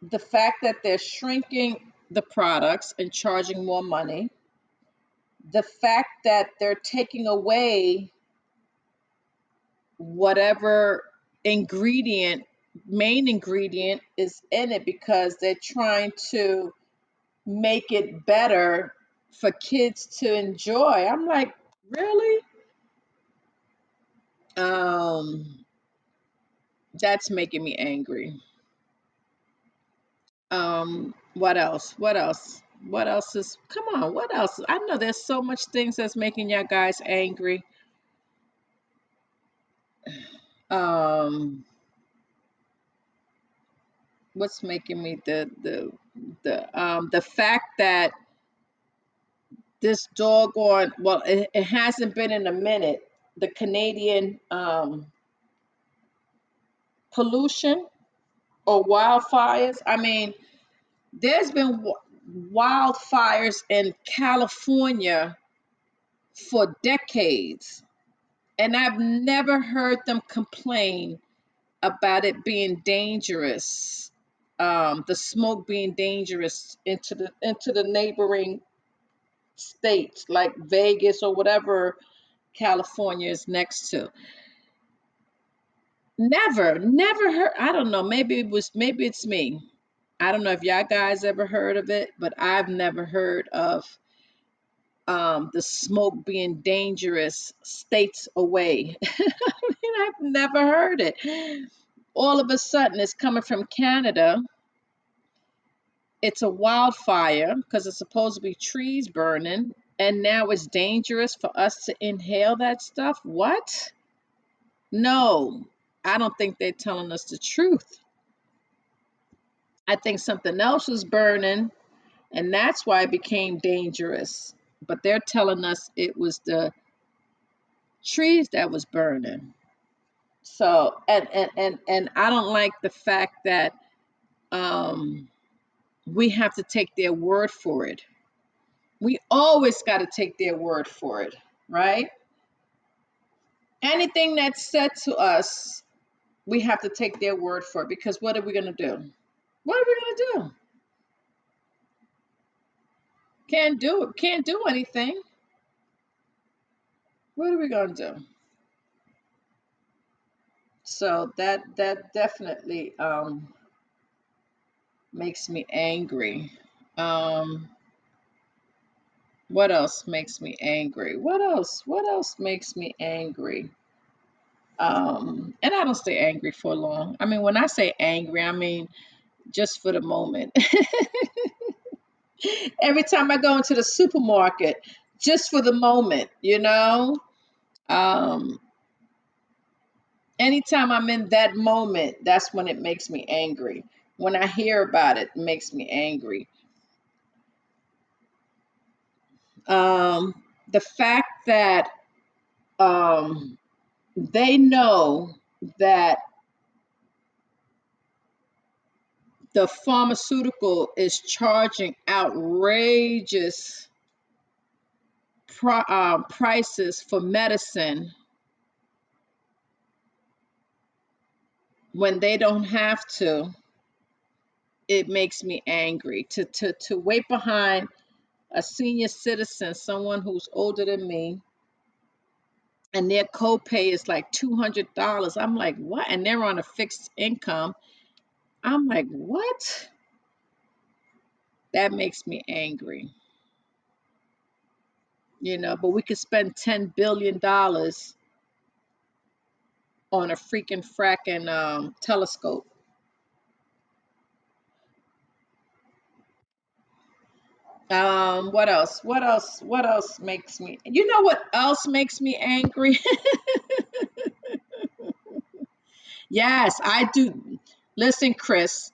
the fact that they're shrinking the products and charging more money, the fact that they're taking away whatever ingredient, main ingredient is in it because they're trying to make it better for kids to enjoy. I'm like, really? Um, that's making me angry. Um, what else? What else? What else is, come on, what else? I know there's so much things that's making y'all guys angry. Um, what's making me the the the um the fact that this doggone well it, it hasn't been in a minute the Canadian um pollution or wildfires. I mean, there's been wi- wildfires in California for decades, and I've never heard them complain about it being dangerous. Um, the smoke being dangerous into the into the neighboring states like Vegas or whatever California is next to. Never, never heard. I don't know. Maybe it was. Maybe it's me. I don't know if y'all guys ever heard of it, but I've never heard of um, the smoke being dangerous states away. I mean, I've never heard it. All of a sudden, it's coming from Canada, it's a wildfire because it's supposed to be trees burning, and now it's dangerous for us to inhale that stuff. What? No, I don't think they're telling us the truth. I think something else was burning, and that's why it became dangerous. But they're telling us it was the trees that was burning. So, and and and, and I don't like the fact that um, we have to take their word for it. We always got to take their word for it, right? Anything that's said to us, we have to take their word for it because what are we going to do? What are we going to do? Can't do it. Can't do anything. What are we going to do? So that that definitely um, makes me angry. Um, what else makes me angry? What else? What else makes me angry? Um, and I don't stay angry for long. I mean, when I say angry, I mean just for the moment. Every time I go into the supermarket, just for the moment, you know. Um, anytime I'm in that moment, that's when it makes me angry. When I hear about it, it makes me angry. Um, the fact that um, they know that the pharmaceutical is charging outrageous pri- um, prices for medicine when they don't have to it makes me angry. To to to wait behind a senior citizen someone who's older than me and their copay is like $200 i'm like what? And they're on a fixed income. I'm like what? That makes me angry. You know but we could spend 10 billion dollars on a freaking fracking um, telescope um what else? What else? What else makes me you know what else makes me angry? Yes i do. Listen chris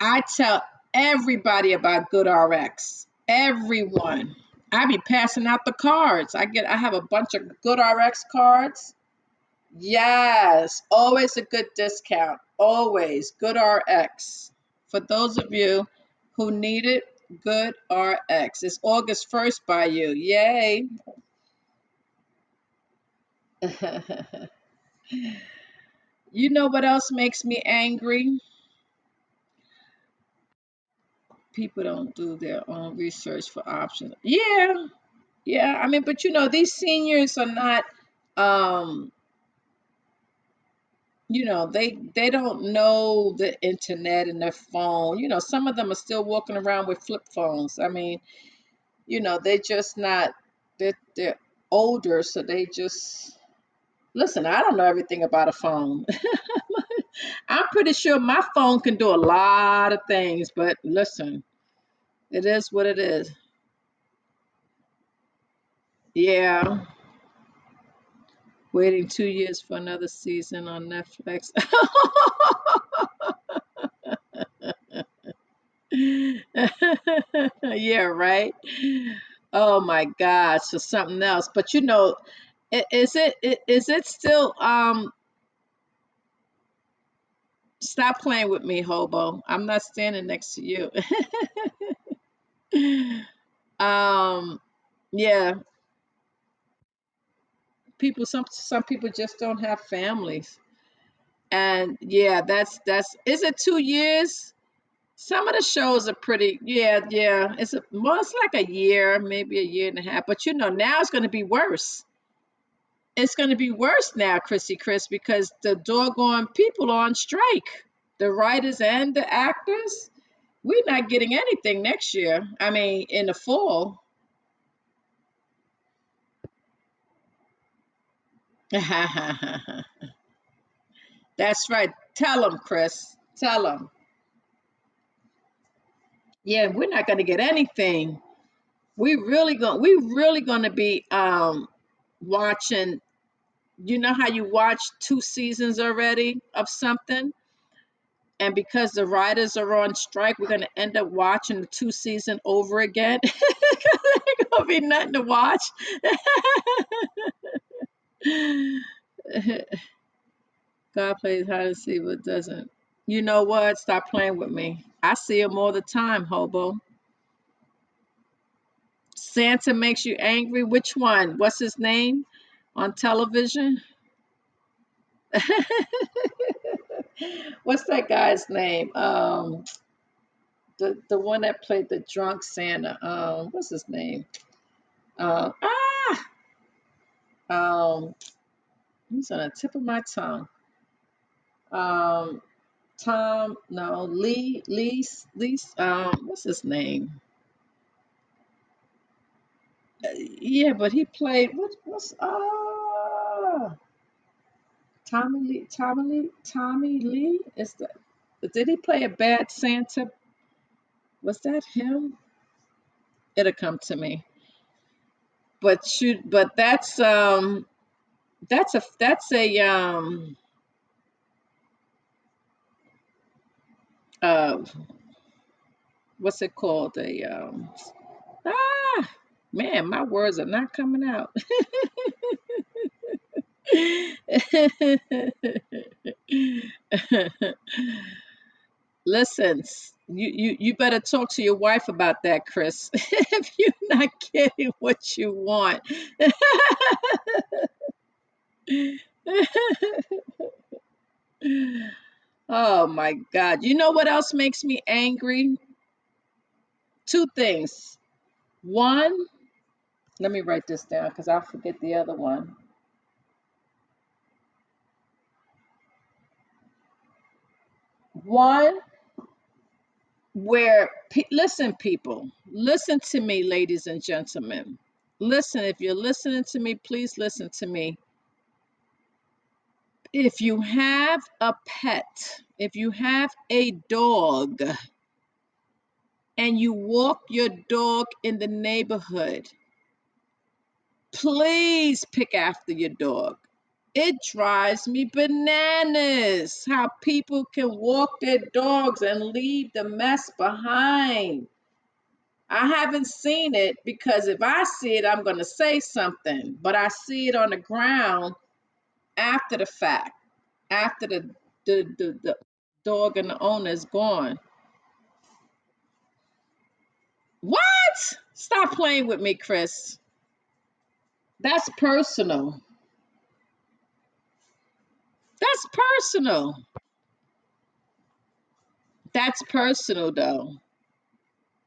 i tell everybody about GoodRx everyone. I be passing out the cards. I get i have a bunch of GoodRx cards. Yes, always a good discount. Always GoodRx. For those of you who need it, good RX. It's August 1st by you. Yay. you know what else makes me angry? People don't do their own research for options. Yeah, yeah. I mean, but you know, these seniors are not um you know they they don't know the internet and their phone. You know some of them are still walking around with flip phones. I mean you know they just not they're, they're older so they just listen i don't know everything about a phone. I'm pretty sure my phone can do a lot of things but listen it is what it is. Yeah waiting two years for another season on netflix yeah, right. Oh my gosh, so something else. But you know, is it is it still um stop playing with me, hobo. I'm not standing next to you. um yeah, people some some people just don't have families. And yeah, that's that's is it 2 years? Some of the shows are pretty yeah, yeah. It's a well, it's like a year, maybe a year and a half. But you know, now it's going to be worse it's going to be worse now, Chrissy Chris, because the doggone people are on strike. The writers and the actors. We're not getting anything next year. I mean, in the fall. That's right. Tell them, Chris. Tell them. Yeah, we're not gonna get anything. We really going we really gonna be um watching. You know how you watch two seasons already of something, and because the writers are on strike, we're gonna end up watching the two season over again. There's gonna be nothing to watch. God plays hide and seek, but doesn't. You know what? Stop playing with me. I see him all the time, hobo. Santa makes you angry. Which one? What's his name on television? What's that guy's name? Um, the the one that played the drunk Santa. Um, what's his name? Um, ah, um, he's on the tip of my tongue. Um, Tom, no, Lee, Lee, Lee. Um, what's his name? Uh, yeah, but he played what? What's ah? Tommy Lee, Tommy Lee, Tommy Lee. Is that? Did he play a bad Santa? Was that him? It'll come to me. But shoot, but that's um, that's a that's a um, uh, what's it called? A um, ah, man, my words are not coming out. Listen, you, you you better talk to your wife about that, Chris. if you're not getting what you want. oh my God. You know what else makes me angry? Two things. One, let me write this down because I'll forget the other one. One, where, listen, people, listen to me, ladies and gentlemen. Listen, if you're listening to me, please listen to me if you have a pet, if you have a dog, and you walk your dog in the neighborhood, please pick after your dog. It drives me bananas how people can walk their dogs and leave the mess behind. I haven't seen it because if I see it, I'm going to say something, but I see it on the ground after the fact. after the the, the, the dog and the owner is gone. What? Stop playing with me, Chris. That's personal. That's personal. That's personal, though.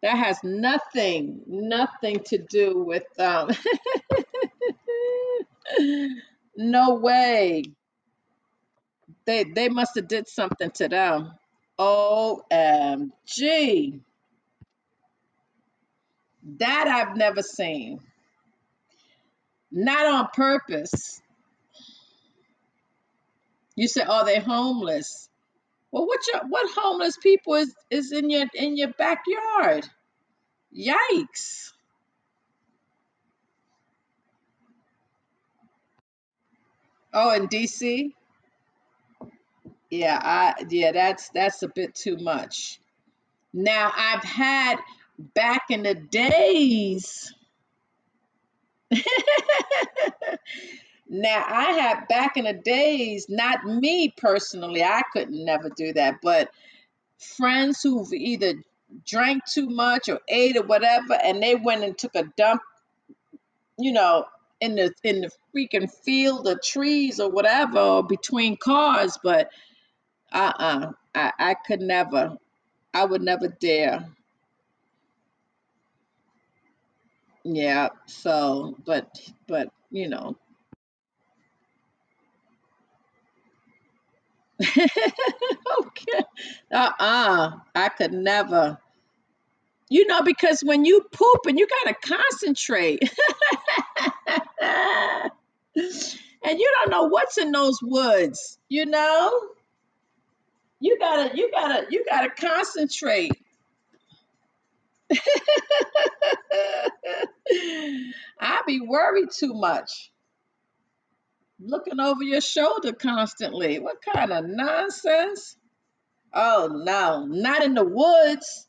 That has nothing, nothing to do with um. no way. They they must have did something to them. OMG. That I've never seen. Not on purpose. You said, "Oh, they're homeless." Well, what your what homeless people is is in your in your backyard? Yikes! Oh, in DC? Yeah, I yeah, that's that's a bit too much. Now I've had back in the days. now I had back in the days, not me personally, I couldn't never do that, but friends who've either drank too much or ate or whatever, and they went and took a dump you know, in the in the freaking field or trees or whatever, or between cars, but uh-uh. I, I could never. I would never dare. Yeah. So, but but you know. okay. Uh-uh. I could never. You know, because when you poop and you gotta concentrate. and you don't know what's in those woods, you know? You gotta, you gotta, you gotta concentrate. I be worried too much, looking over your shoulder constantly. What kind of nonsense? Oh no, not in the woods.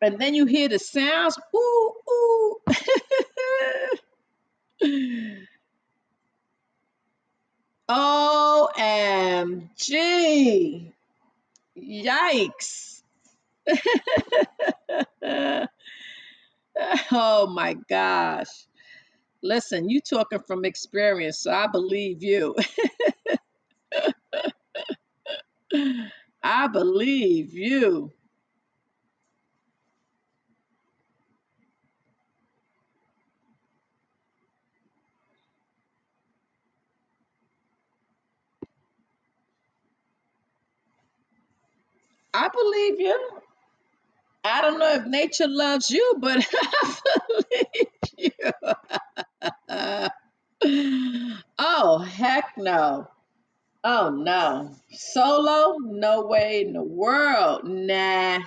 And then you hear the sounds. Ooh, ooh. OMG. Yikes. oh my gosh. Listen, you talking from experience, so I believe you. I believe you. I believe you. I don't know if nature loves you, but I believe you. oh, heck no. Oh, no. Solo? No way in the world. Nah.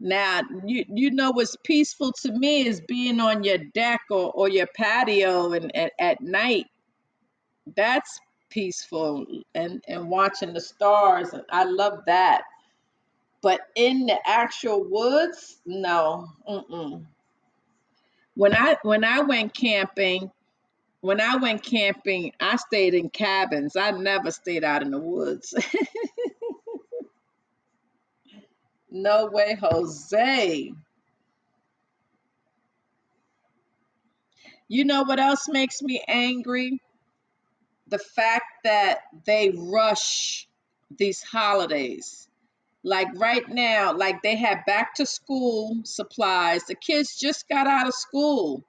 Now, you, you know what's peaceful to me is being on your deck or, or your patio and at, at night. That's peaceful and, and watching the stars. And I love that. But in the actual woods, no. Mm-mm. When I when I went camping, when I went camping, I stayed in cabins. I never stayed out in the woods. no way, Jose. You know what else makes me angry? The fact that they rush these holidays. Like right now, like they have back to school supplies. The kids just got out of school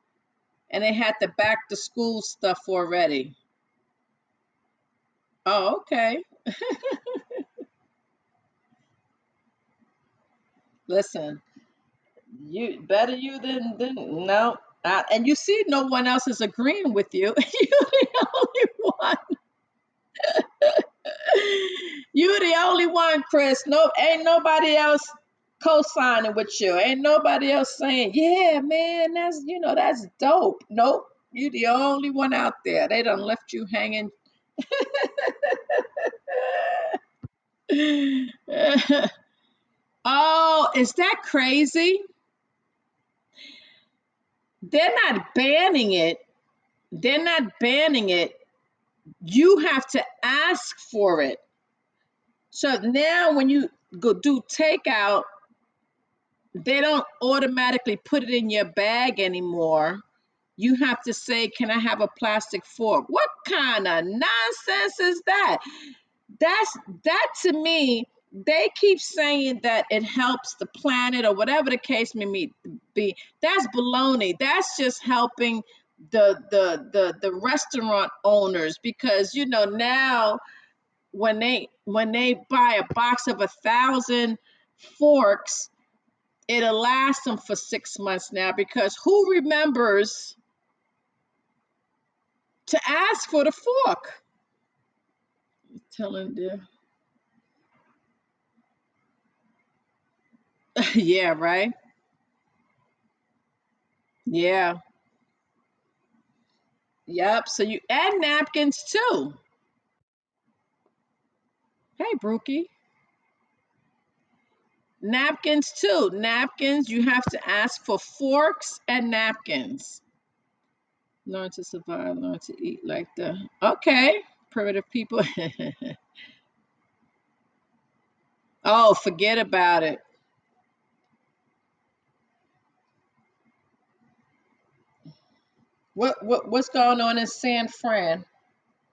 and they had the back to school stuff already. Oh, okay. Listen, you better you than than no. Uh, and you see, no one else is agreeing with you. You're the only one. You're the only one, Chris. No, ain't nobody else co-signing with you. Ain't nobody else saying, "Yeah, man, that's you know that's dope." Nope, you the only one out there. They done left you hanging. oh, is that crazy? They're not banning it. They're not banning it. You have to ask for it. So now when you go do takeout, they don't automatically put it in your bag anymore. You have to say, Can I have a plastic fork? What kind of nonsense is that? That's that to me, they keep saying that it helps the planet or whatever the case may be. That's baloney. That's just helping the the the the restaurant owners because you know now when they when they buy a box of a thousand forks it'll last them for six months now because who remembers to ask for the fork? I'm telling them yeah right? Yeah. Yep so you add napkins too hey brookie Napkins too. Napkins, you have to ask for forks and napkins. Learn to survive, learn to eat like the okay, primitive people. oh, forget about it. What what what's going on in San Fran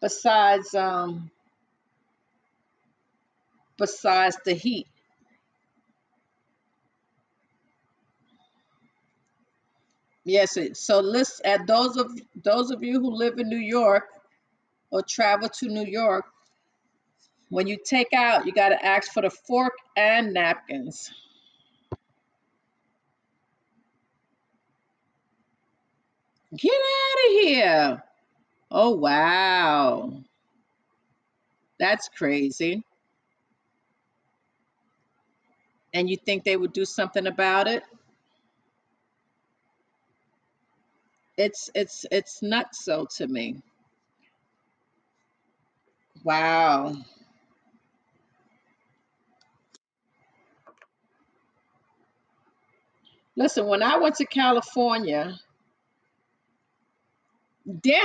besides um besides the heat? Yes, so list at those of those of you who live in New York or travel to New York, when you take out, you got to ask for the fork and napkins. Get out of here. Oh, wow. That's crazy. And you think they would do something about it. It's it's it's nuts so to me. Wow. Listen, when I went to California,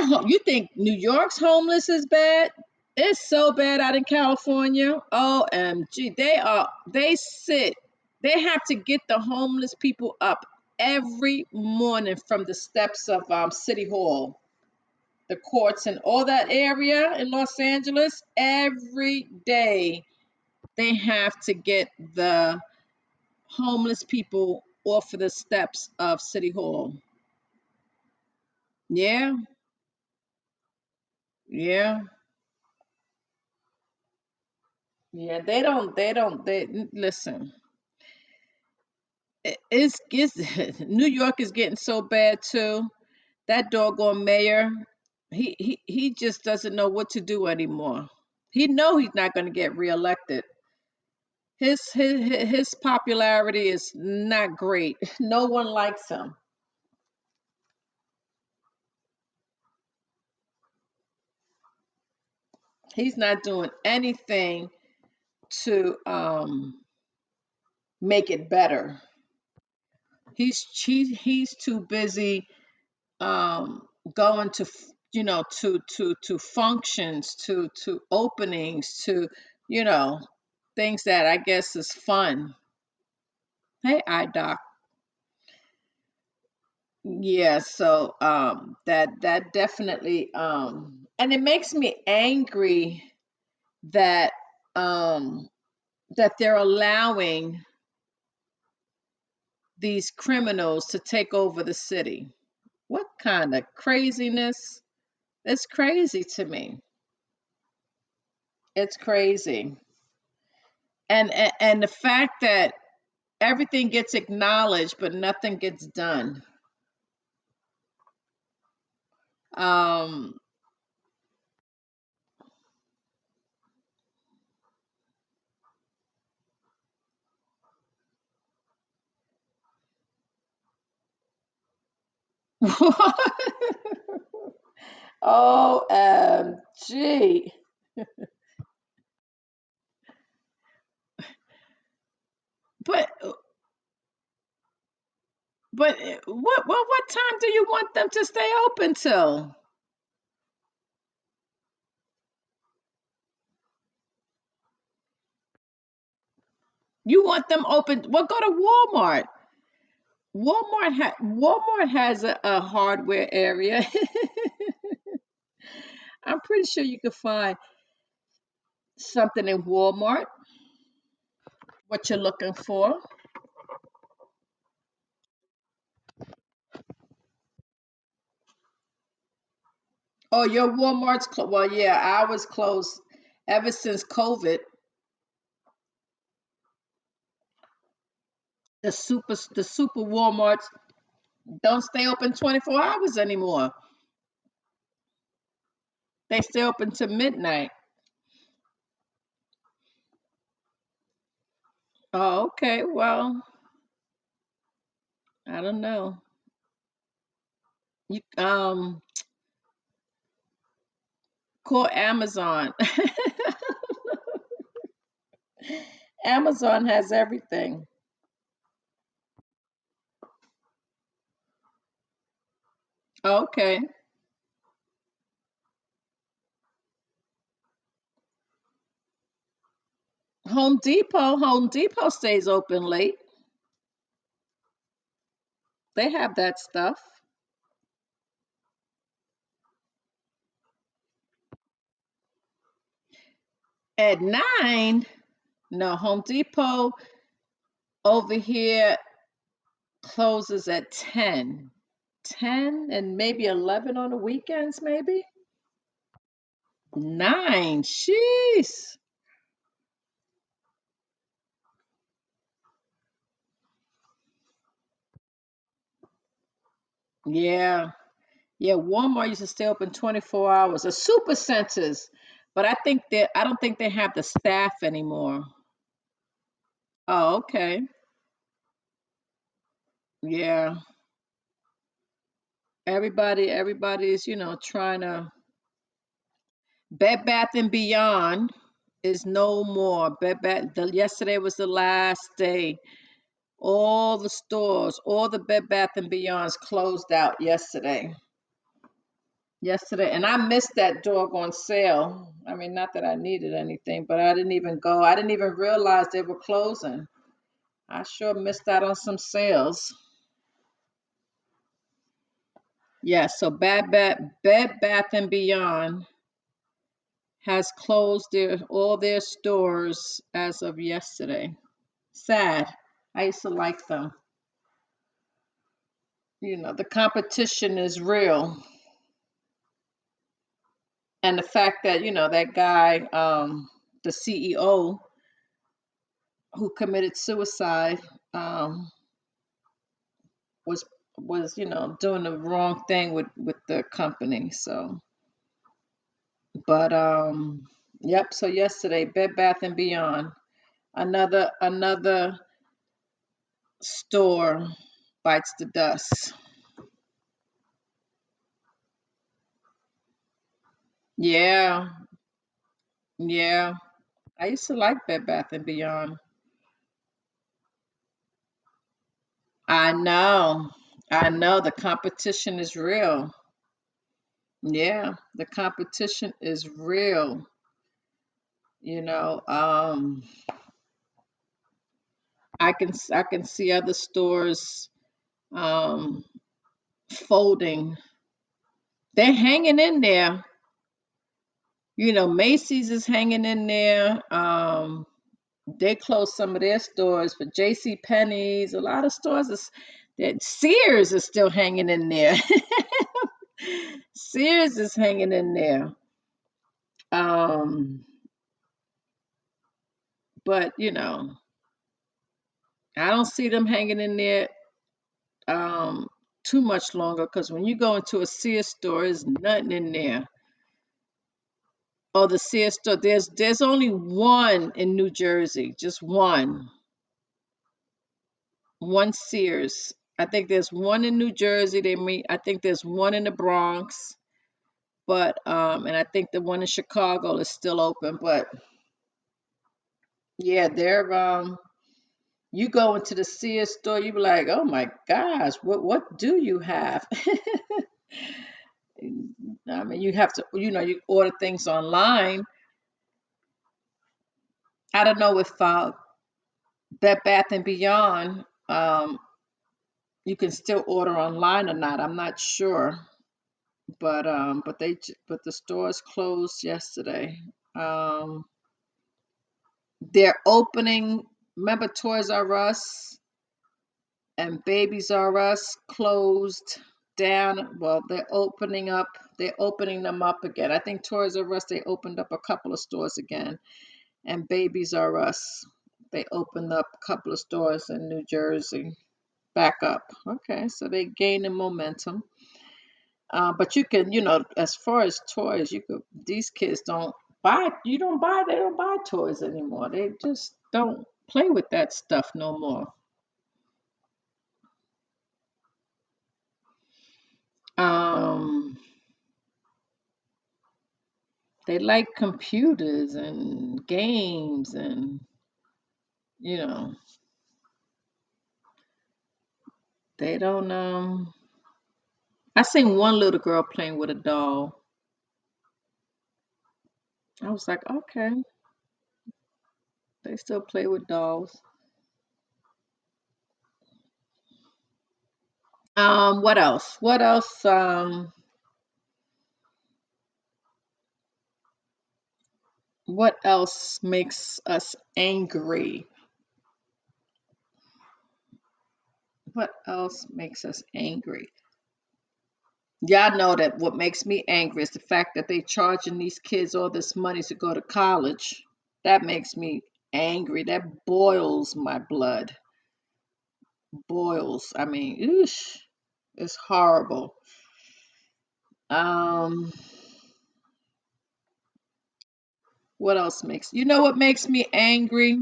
home, you think New York's homeless is bad? It's so bad out in California. OMG. They are they sit, they have to get the homeless people up every morning from the steps of um, City Hall, the courts and all that area in Los Angeles. Every day they have to get the homeless people off of the steps of City Hall. Yeah, yeah, yeah. They don't. They don't. They listen. it- It's, New York is getting so bad too. That doggone mayor, he he he just doesn't know what to do anymore. He know he's not going to get reelected. His his his popularity is not great. No one likes him. He's not doing anything to um make it better. He's he, he's too busy um going to you know to to to functions to to openings to you know things that I guess is fun. Hey, I doc. Yeah, so um that that definitely um and it makes me angry that um that they're allowing these criminals to take over the city. What kind of craziness? It's crazy to me. It's crazy. And and, and the fact that everything gets acknowledged but nothing gets done. Um OMG. But but what what what time do you want them to stay open till? You want them open? Well, go to Walmart. Walmart ha- Walmart has a, a hardware area. I'm pretty sure you can find something in Walmart. What you're looking for? Oh, your Walmart's clo- well, yeah, ours closed ever since COVID. The super the super Walmarts don't stay open 24 hours anymore. They stay open to midnight. Oh, okay. Well, I don't know. You um call Amazon. Amazon has everything. Oh, okay. Home Depot, Home Depot stays open late. They have that stuff. At nine, no, Home Depot over here closes at 10. 10 and maybe 11 on the weekends, maybe? Nine. Sheesh. Yeah. Yeah, Walmart used to stay open 24 hours. The super centers, but I think that I don't think they have the staff anymore. Oh, okay. Yeah. Everybody, everybody is you know, trying to Bed Bath and Beyond is no more. Bed Bath the, yesterday was the last day. All the stores, all the Bed Bath and Beyonds closed out yesterday. Yesterday, and I missed that doggone sale. I mean, not that I needed anything, but I didn't even go. I didn't even realize they were closing. I sure missed out on some sales. Yeah, so Bed Bath, Bed Bath and Beyond has closed their all their stores as of yesterday. Sad. I used to like them. You know, the competition is real. And the fact that, you know, that guy, um, the CEO who committed suicide, um, was was, you know, doing the wrong thing with with the company. So, but um, yep, so yesterday, Bed Bath and Beyond, another another store bites the dust. Yeah, yeah. I used to like Bed Bath and Beyond. I know. I know the competition is real. Yeah, the competition is real. You know, um, I can I can see other stores um, folding. They're hanging in there. You know, Macy's is hanging in there. Um, they closed some of their stores, but J.C. Penney's, a lot of stores is that Sears is still hanging in there. Sears is hanging in there. Um, but you know, I don't see them hanging in there um too much longer because when you go into a Sears store, there's nothing in there. Oh, the Sears store, there's there's only one in New Jersey, just one. One Sears. I think there's one in New Jersey. They meet. I think there's one in the Bronx, but um and I think the one in Chicago is still open. But yeah, they're um you go into the Sears store, you be like, oh my gosh, what what do you have? I mean, you have to, you know, you order things online. I don't know if uh, Bed Bath and Beyond, um, you can still order online or not. I'm not sure, but um, but they but the stores closed yesterday. Um, they're opening. Remember Toys R Us and Babies R Us closed down. Well, they're opening up. They're opening them up again. I think Toys R Us they opened up a couple of stores again and Babies R Us. They opened up a couple of stores in New Jersey. Back up. Okay, so they gain gaining momentum. Uh, but you can, you know, as far as toys, you could. These kids don't buy. You don't buy. They don't buy toys anymore. They just don't play with that stuff no more. Um, they like computers and games and you know they don't um I seen one little girl playing with a doll. I was like, okay, they still play with dolls. Um, what else? What else? Um, what else makes us angry? What else makes us angry? Y'all know that what makes me angry is the fact that they're charging these kids all this money to go to college. That makes me angry. That boils my blood. Boils. I mean, oosh, it's horrible. Um, what else makes you know what makes me angry?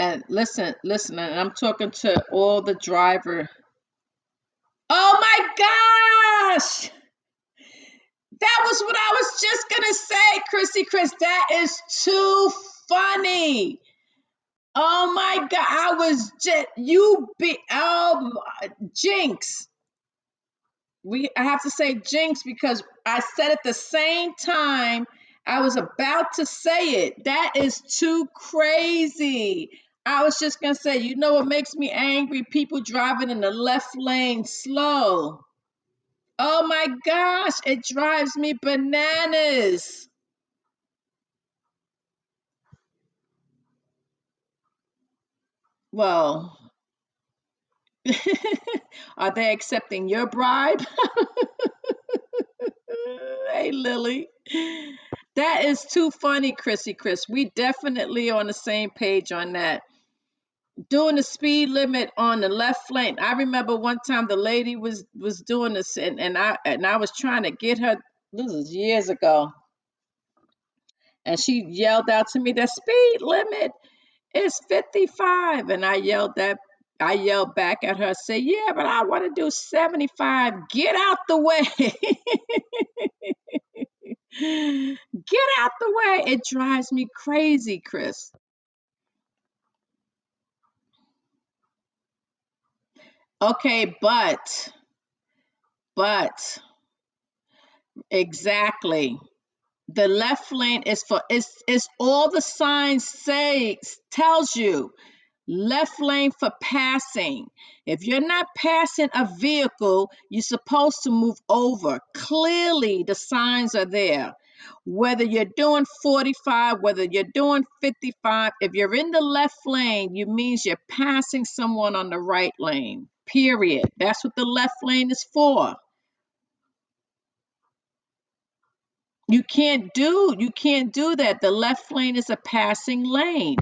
And listen, listen, and I'm talking to all the driver. Oh my gosh! That was what I was just gonna say, Chrissy Chris. That is too funny. Oh my god, I was just you be oh Jinx. We I have to say Jinx because I said at the same time I was about to say it. That is too crazy. I was just gonna say, you know what makes me angry? People driving in the left lane slow. Oh my gosh, it drives me bananas. Well, are they accepting your bribe? hey, Lily. That is too funny, Chrissy Chris. We definitely on the same page on that. Doing the speed limit on the left lane. I remember one time the lady was was doing this and, and I and I was trying to get her this is years ago. And she yelled out to me, the speed limit is 55. And I yelled that I yelled back at her, say, yeah, but I want to do 75. Get out the way. Get out the way. It drives me crazy, Chris. Okay, but, but, exactly. The left lane is for, it's, it's all the signs say, tells you left lane for passing. If you're not passing a vehicle, you're supposed to move over. Clearly, the signs are there. Whether you're doing 45, whether you're doing 55, if you're in the left lane, you means you're passing someone on the right lane. Period. That's what the left lane is for. You can't do you can't do that. The left lane is a passing lane.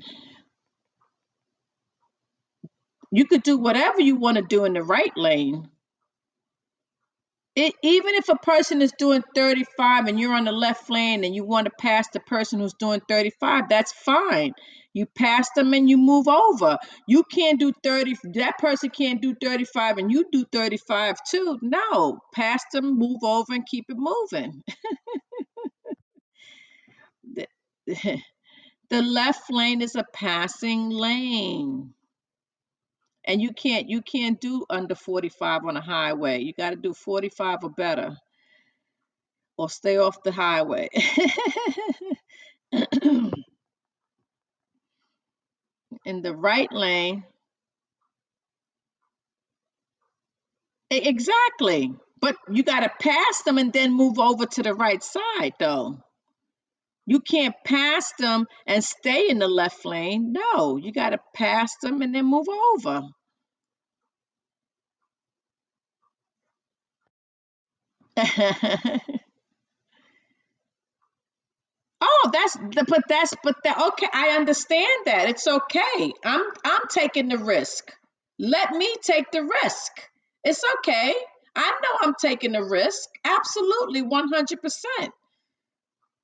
You could do whatever you want to do in the right lane. It, even if a person is doing 35 and you're on the left lane and you want to pass the person who's doing 35, that's fine. You pass them and you move over. You can't do 30, that person can't do 35 and you do 35 too. No, pass them, move over, and keep it moving. the, the left lane is a passing lane and you can't you can't do under 45 on a highway. You got to do 45 or better. Or stay off the highway. In the right lane. Exactly. But you got to pass them and then move over to the right side though. You can't pass them and stay in the left lane. No you got to pass them and then move over oh, that's the but that's but that okay, I understand that. It's okay. I'm I'm taking the risk. Let me take the risk. It's okay. I know I'm taking the risk. Absolutely 100%.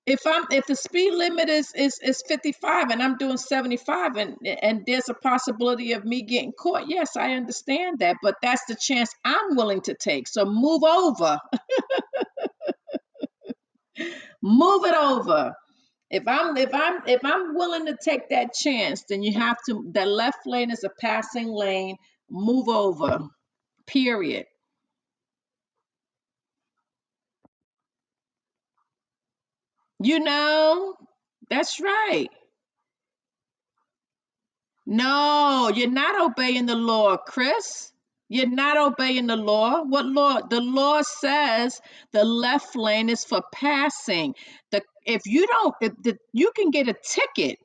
If I'm if the speed limit is is is 55 and I'm doing 75 and and there's a possibility of me getting caught, yes, I understand that, but that's the chance I'm willing to take. So move over. move it over if i'm if i'm if i'm willing to take that chance then you have to the left lane is a passing lane move over period you know that's right no you're not obeying the law chris you're not obeying the law. What law? The law says the left lane is for passing. The if you don't, if the, you can get a ticket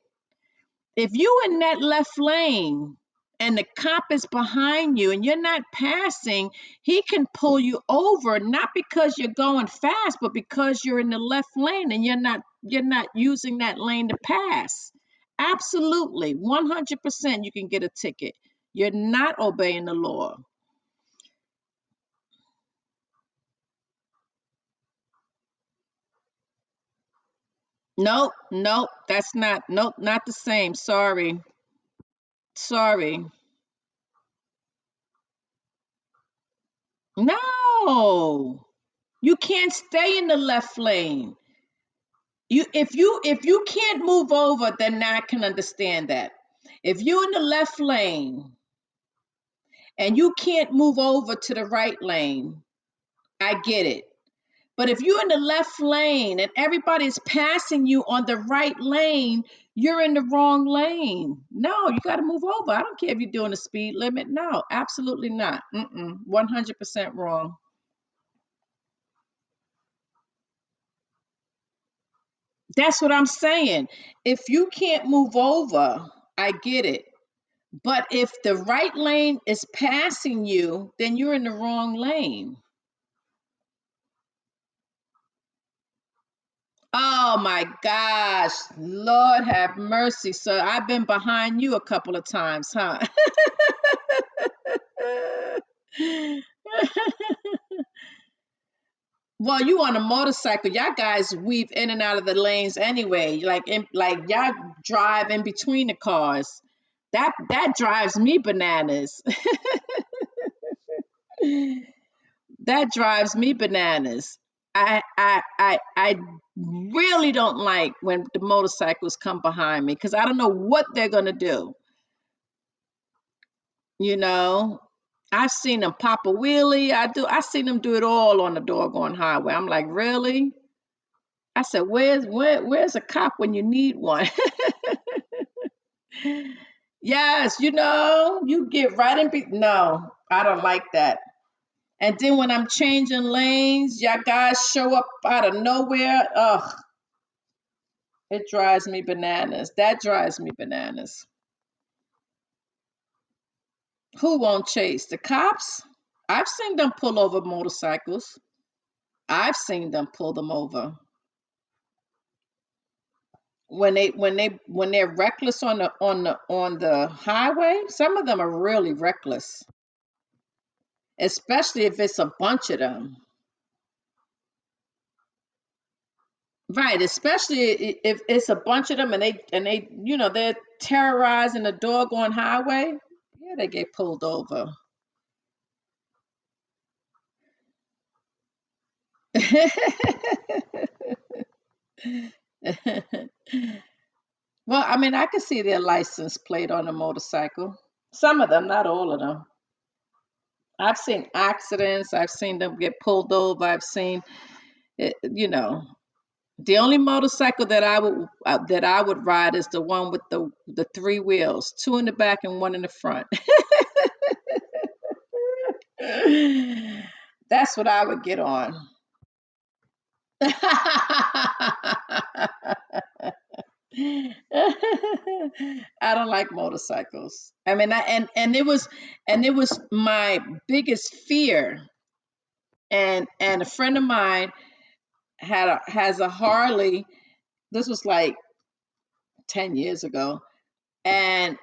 if you in that left lane and the cop is behind you and you're not passing, he can pull you over not because you're going fast, but because you're in the left lane and you're not you're not using that lane to pass. Absolutely, 100% you can get a ticket. You're not obeying the law. Nope, nope, that's not, nope, not the same. Sorry. Sorry. No. You can't stay in the left lane. You if you if you can't move over, then I can understand that. If you're in the left lane and you can't move over to the right lane, I get it. But if you're in the left lane and everybody's passing you on the right lane, you're in the wrong lane. No, you got to move over. I don't care if you're doing a speed limit. No, absolutely not. Mm-mm, 100% wrong. That's what I'm saying. If you can't move over, I get it. But if the right lane is passing you, then you're in the wrong lane. Oh my gosh, Lord have mercy. So I've been behind you a couple of times, huh? well, you on a motorcycle, y'all guys weave in and out of the lanes anyway. Like in, like y'all drive in between the cars. That that drives me bananas. that drives me bananas. I I I I really don't like when the motorcycles come behind me because I don't know what they're gonna do. You know, I've seen them pop a wheelie. I do. I seen them do it all on the doggone highway. I'm like, really? I said, where's where where's a cop when you need one? yes, you know, you get right in. Be- no, I don't like that. And then when I'm changing lanes, y'all guys show up out of nowhere. Ugh, it drives me bananas. That drives me bananas. Who won't chase? The cops? I've seen them pull over motorcycles. I've seen them pull them over. When they when they when they're reckless on the on the on the highway, some of them are really reckless. Especially if it's a bunch of them. Right, especially if it's a bunch of them and they and they, you know, they're terrorizing the doggone highway. Yeah, they get pulled over. Well, I mean, I can see their license plate on a motorcycle. Some of them, not all of them. I've seen accidents. I've seen them get pulled over. I've seen, it, you know, the only motorcycle that I would uh, that I would ride is the one with the the three wheels, two in the back and one in the front. That's what I would get on. I don't like motorcycles. I mean, I, and and it was and it was my biggest fear. And and a friend of mine had a has a Harley. This was like 10 years ago. And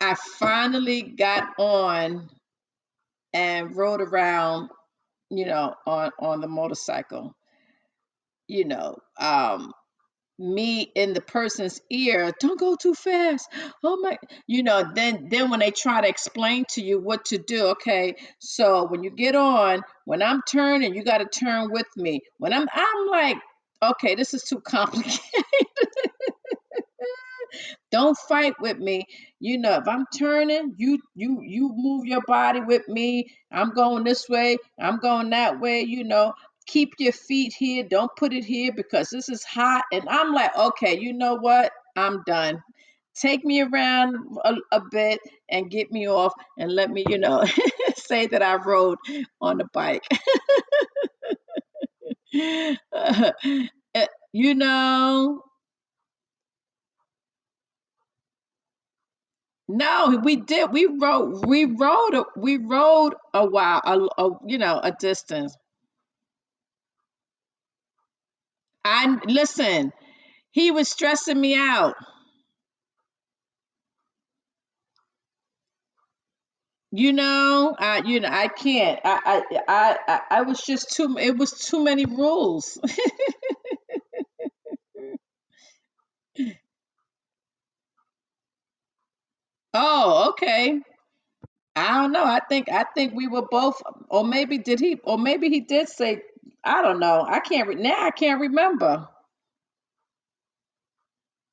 I finally got on and rode around, you know, on on the motorcycle. You know, um me in the person's ear don't go too fast. Oh my you know then then when they try to explain to you what to do okay so when you get on when i'm turning you got to turn with me. When i'm i'm like okay this is too complicated. Don't fight with me. You know if i'm turning you you you move your body with me. I'm going this way i'm going that way you know keep your feet here don't put it here because this is hot and i'm like okay you know what i'm done take me around a, a bit and get me off and let me you know say that i rode on the bike Uh, you know No, we did. We rode. We rode. We rode a while. A, a you know a distance. I listen. He was stressing me out. You know. I you know I can't. I I I I, was just too. It was too many rules. Oh, okay. I don't know. I think I think we were both, or maybe did he, or maybe he did say. I don't know. I can't re- now. I can't remember.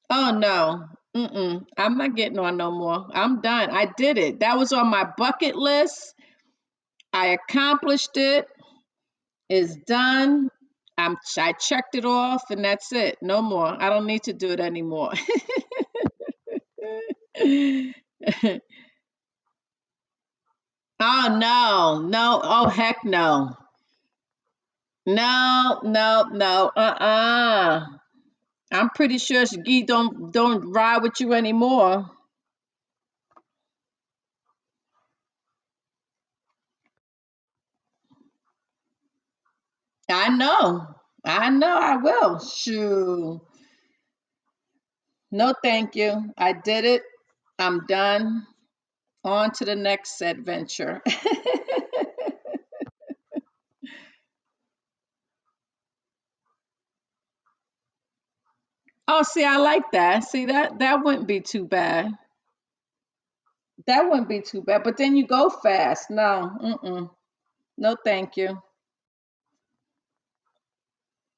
Oh no. Mm-mm. I'm not getting on no more. I'm done. I did it. That was on my bucket list. I accomplished it. It's done. I'm I checked it off and that's it. No more. I don't need to do it anymore. oh no. No. Oh heck no. No, no, no. Uh-uh. I'm pretty sure Shagi don't don't ride with you anymore. I know. I know I will. Shoo. No, thank you. I did it. I'm done. On to the next adventure. oh, see, I like that. See that that wouldn't be too bad. That wouldn't be too bad. But then you go fast. No, mm-mm. No, thank you.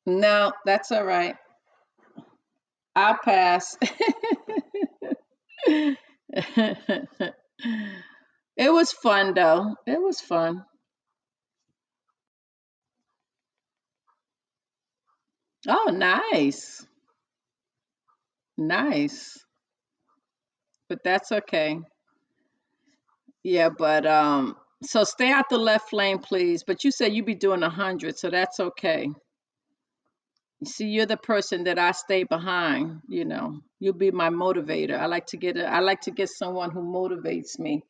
No, that's all right. I'll pass. it was fun though. It was fun. Oh, nice. Nice. But that's okay. Yeah, but um so stay out the left lane, please. But you said you'd be doing a hundred, so that's okay. You see, you're the person that I stay behind, you know. You'll be my motivator. I like to get a, I like to get someone who motivates me.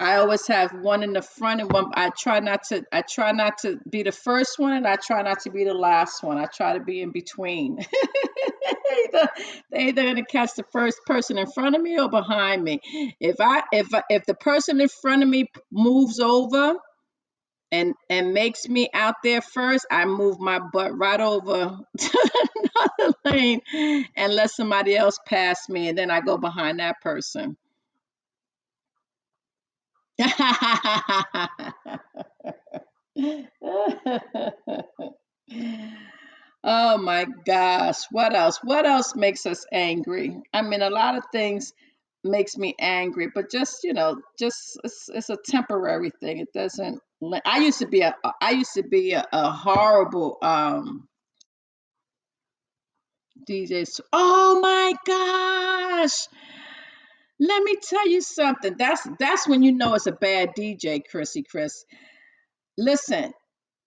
I always have one in the front and one I try not to I try not to be the first one and I try not to be the last one. I try to be in between. either, they're either gonna catch the first person in front of me or behind me. If I if if the person in front of me moves over and and makes me out there first, I move my butt right over to another lane and let somebody else pass me, and then I go behind that person. Oh my gosh, what else? What else makes us angry? I mean, a lot of things makes me angry, but just, you know, just it's, it's a temporary thing. It doesn't I used to be a I used to be a, a horrible um DJ. Oh my gosh. Let me tell you something. That's that's when you know it's a bad DJ, Chrissy Chris. Listen,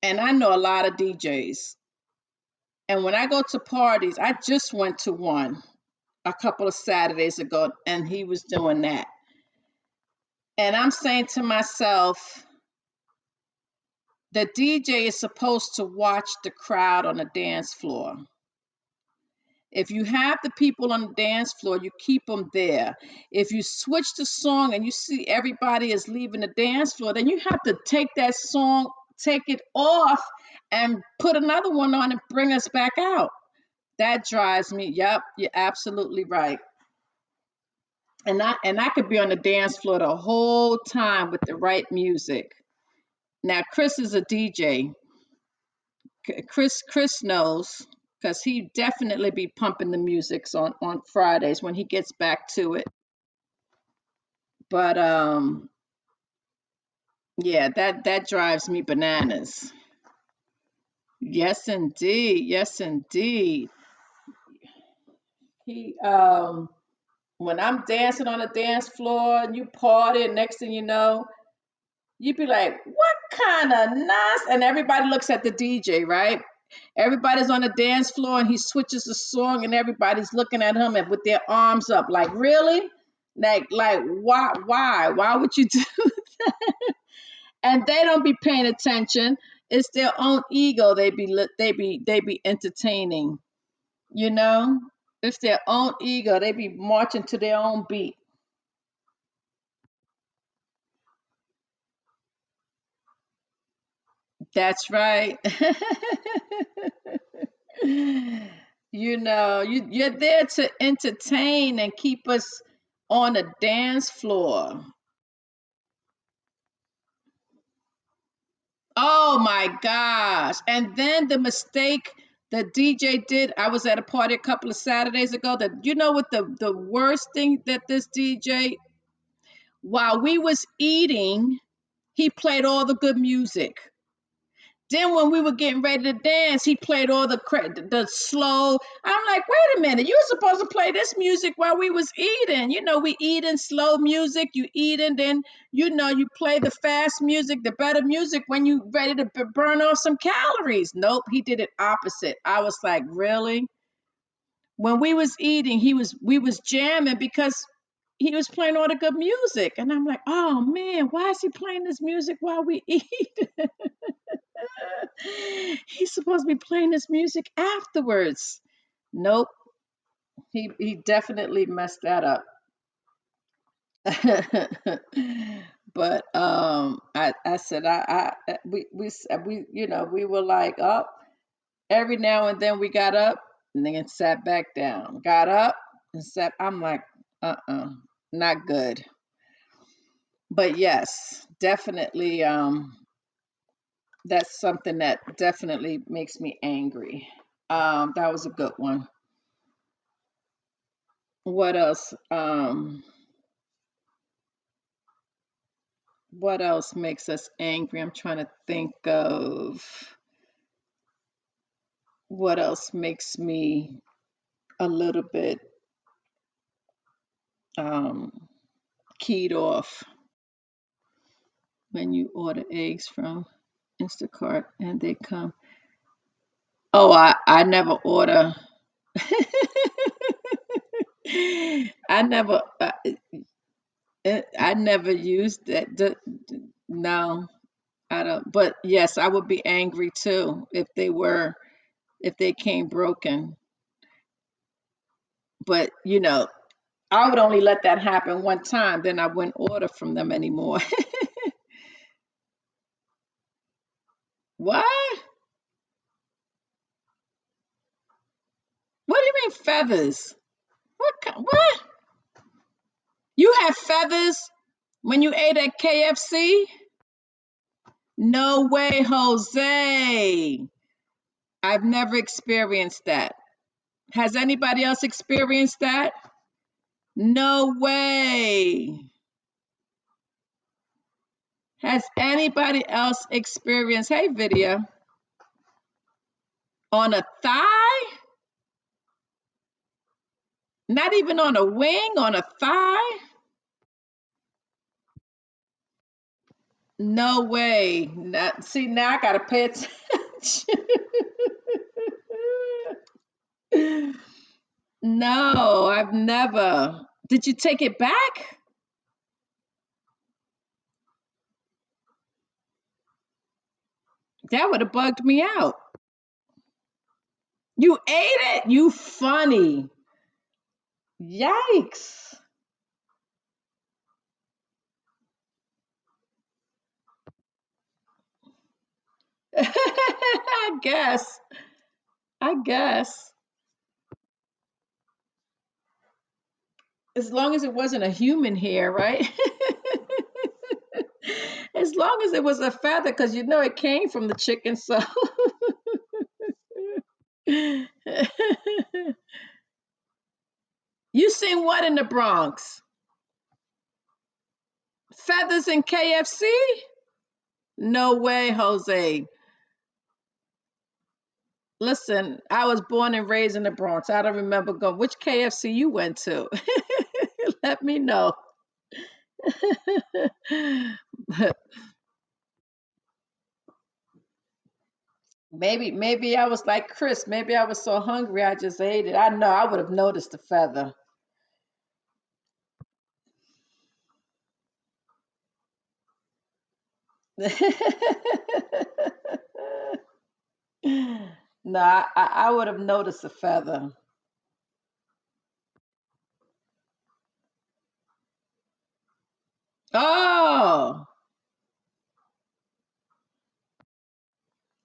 and I know a lot of DJs. And when I go to parties, I just went to one a couple of Saturdays ago, and he was doing that. And I'm saying to myself, the DJ is supposed to watch the crowd on the dance floor. If you have the people on the dance floor, you keep them there. If you switch the song and you see everybody is leaving the dance floor, then you have to take that song, take it off, and put another one on and bring us back out. That drives me. Yep, you're absolutely right. And I and I could be on the dance floor the whole time with the right music. Now Chris is a DJ. Chris Chris knows because he definitely be pumping the musics on on Fridays when he gets back to it. But um yeah, that that drives me bananas. Yes indeed. Yes indeed. He um when I'm dancing on the dance floor and you party and next thing you know, you'd be like, what kind of nonsense? And everybody looks at the DJ, right? Everybody's on the dance floor and he switches the song and everybody's looking at him and with their arms up, like, really? Like, like, why, why, why would you do? That? and they don't be paying attention. It's their own ego. They be, they be, they be entertaining. You know, it's their own ego. They be marching to their own beat. That's right. You know, you you're there to entertain and keep us on a dance floor. Oh my gosh. And then the mistake that DJ did, I was at a party a couple of Saturdays ago that you know what the the worst thing that this DJ while we was eating, he played all the good music. Then when we were getting ready to dance, he played all the cra- the slow. I'm like, wait a minute, you were supposed to play this music while we was eating. You know, we eating slow music. You eating, then you know you play the fast music, the better music when you ready to b- burn off some calories. Nope, he did it opposite. I was like, really? When we was eating, he was we was jamming because he was playing all the good music, and I'm like, oh man, why is he playing this music while we eat? He's supposed to be playing this music afterwards. Nope, he he definitely messed that up. but um, I I said I I we we we you know we were like up every now and then we got up and then sat back down, got up and sat. I'm like, uh uh not good. But yes, definitely um that's something that definitely makes me angry. Um, that was a good one. What else? Um, what else makes us angry? I'm trying to think of what else makes me a little bit um, keyed off when you order eggs from Instacart and they come. Oh, I, I never order. I never. uh, Uh, I never used that. No, I don't. But yes, I would be angry too if they were, if they came broken. But you know, I would only let that happen one time, then I wouldn't order from them anymore. What? What do you mean feathers? What? What? You have feathers when you ate at KFC? No way, Jose. I've never experienced that. Has anybody else experienced that? No way. Has anybody else experienced, hey, video, on a thigh? Not even on a wing, on a thigh? No way. Not, see, now I got to pay attention. no, I've never. Did you take it back? That would have bugged me out. You ate it? You funny. Yikes. I guess. I guess. As long as it wasn't a human hair, right? As long as it was a feather, because you know it came from the chicken, so. you seen what in the Bronx? Feathers in KFC? No way, Jose. Listen, I was born and raised in the Bronx. I don't remember going. Which KFC you went to? Let me know. Maybe, maybe I was like Chris. Maybe I was so hungry I just ate it. I know I would have noticed the feather. no, I, I would have noticed the feather. Oh,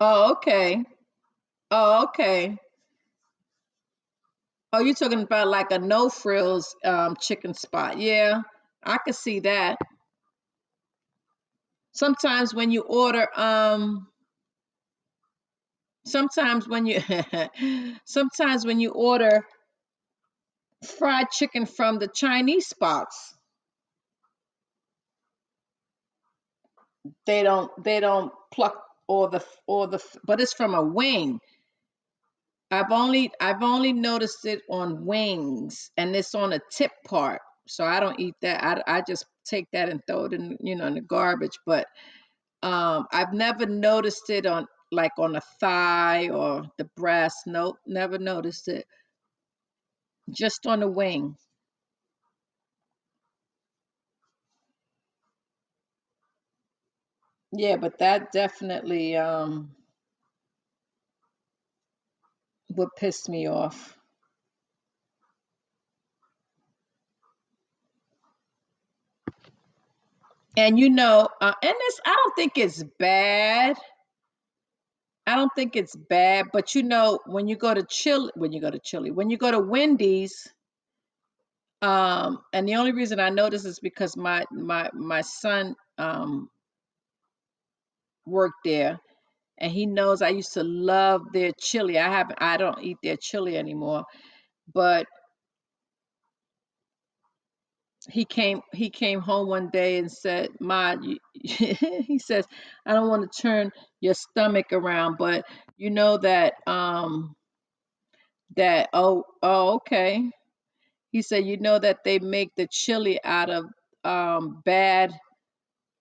oh, okay. Oh, okay. Oh, you're talking about like a no frills um, chicken spot. Yeah, I could see that. Sometimes when you order, um, sometimes when you, sometimes when you order fried chicken from the Chinese spots, they don't, they don't pluck or the or the, but it's from a wing. I've only I've only noticed it on wings and it's on a tip part. So I don't eat that. I, I just take that and throw it in, you know, in the garbage. But um I've never noticed it on like on a thigh or the breast. Nope, never noticed it. Just on the wing. Yeah, but that definitely um would piss me off. And you know, uh, and this I don't think it's bad I don't think it's bad, but you know, when you go to Chile, when you go to Chile, when you go to Wendy's, um, and the only reason I know this is because my my my son um worked there and he knows I used to love their chili. I haven't I don't eat their chili anymore, but he came he came home one day and said, "Ma, you, he says, I don't want to turn your stomach around, but you know that um that oh oh okay He said, you know that they make the chili out of um, bad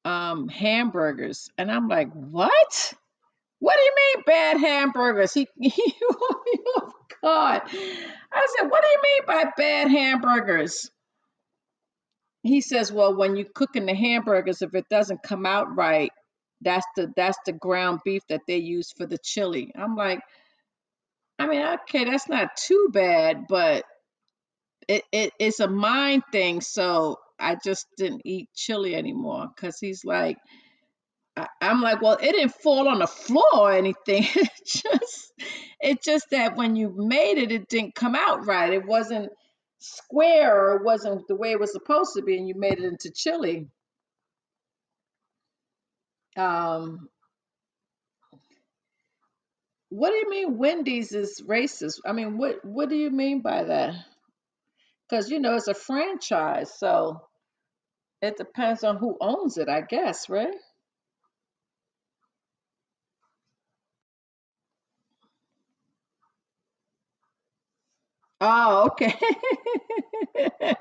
um, hamburgers. And I'm like, what? What do you mean bad hamburgers? He, he oh God. I said, what do you mean by bad hamburgers? He says, well, when you cooking the hamburgers, if it doesn't come out right, that's the that's the ground beef that they use for the chili. I'm like, I mean, okay, that's not too bad, but it, it it's a mind thing. So I just didn't eat chili anymore because he's like, I, I'm like, well, it didn't fall on the floor or anything. It just, it's just that when you made it, it didn't come out right. It wasn't square or it wasn't the way it was supposed to be, and you made it into chili. Um, what do you mean Wendy's is racist? I mean, what what do you mean by that? Because you know it's a franchise, so it depends on who owns it, I guess, right? Oh, okay.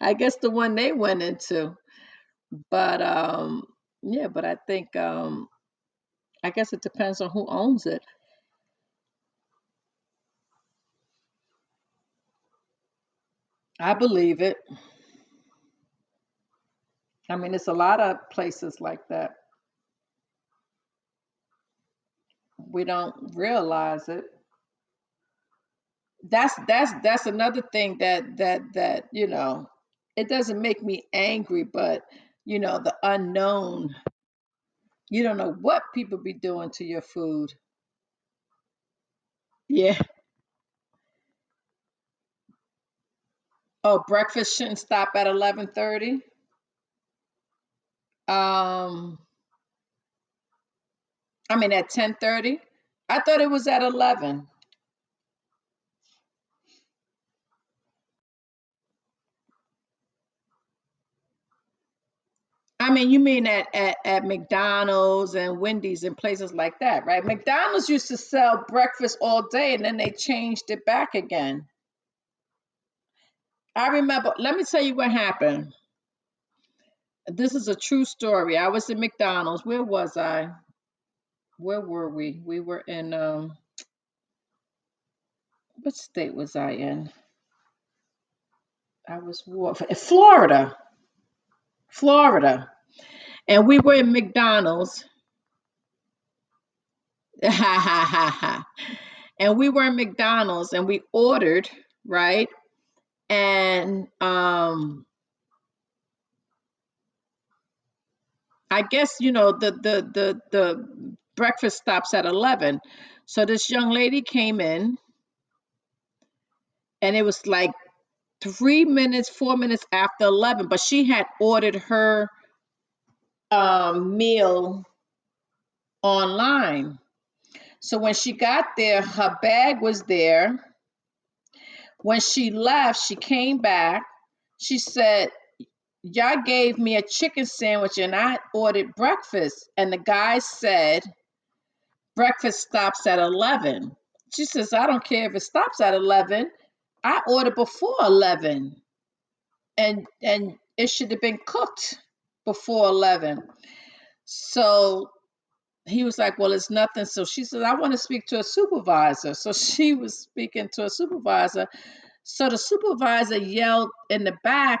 I guess the one they went into. But um yeah, but I think um I guess it depends on who owns it. I believe it. I mean, it's a lot of places like that. We don't realize it. That's that's that's another thing that that that, you know, it doesn't make me angry, but you know, the unknown. You don't know what people be doing to your food. Yeah. Oh, breakfast shouldn't stop at 11:30. Um, I mean at 10:30. I thought it was at 11. I mean, you mean at, at, at McDonald's and Wendy's and places like that, right? McDonald's used to sell breakfast all day and then they changed it back again. I remember, let me tell you what happened. This is a true story. I was in McDonald's. Where was I? Where were we? We were in um what state was I in? I was wa- Florida. Florida. And we were in McDonald's. and we were in McDonald's and we ordered, right? And um I guess you know the the the the breakfast stops at 11. So this young lady came in and it was like 3 minutes, 4 minutes after 11, but she had ordered her um meal online. So when she got there, her bag was there. When she left, she came back. She said, Y'all gave me a chicken sandwich and I ordered breakfast. And the guy said, Breakfast stops at 11. She says, I don't care if it stops at 11. I ordered before 11 and and it should have been cooked before 11. So he was like, Well, it's nothing. So she said, I want to speak to a supervisor. So she was speaking to a supervisor. So the supervisor yelled in the back,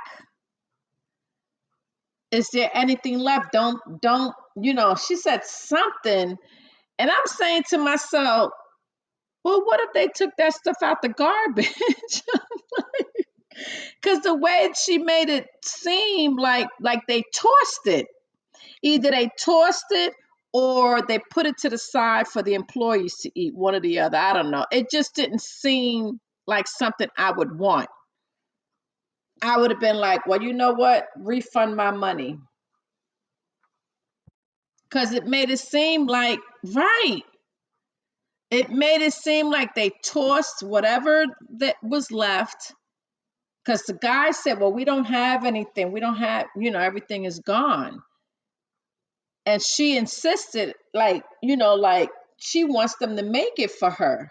Is there anything left? Don't, don't, you know, she said something. And I'm saying to myself, Well, what if they took that stuff out the garbage? Because the way she made it seem like like they tossed it. Either they tossed it or they put it to the side for the employees to eat, one or the other. I don't know. It just didn't seem like something I would want. I would have been like, well, you know what? Refund my money. Because it made it seem like, right. It made it seem like they tossed whatever that was left. Because the guy said, well, we don't have anything. We don't have, you know, everything is gone. And she insisted, like, you know, like she wants them to make it for her.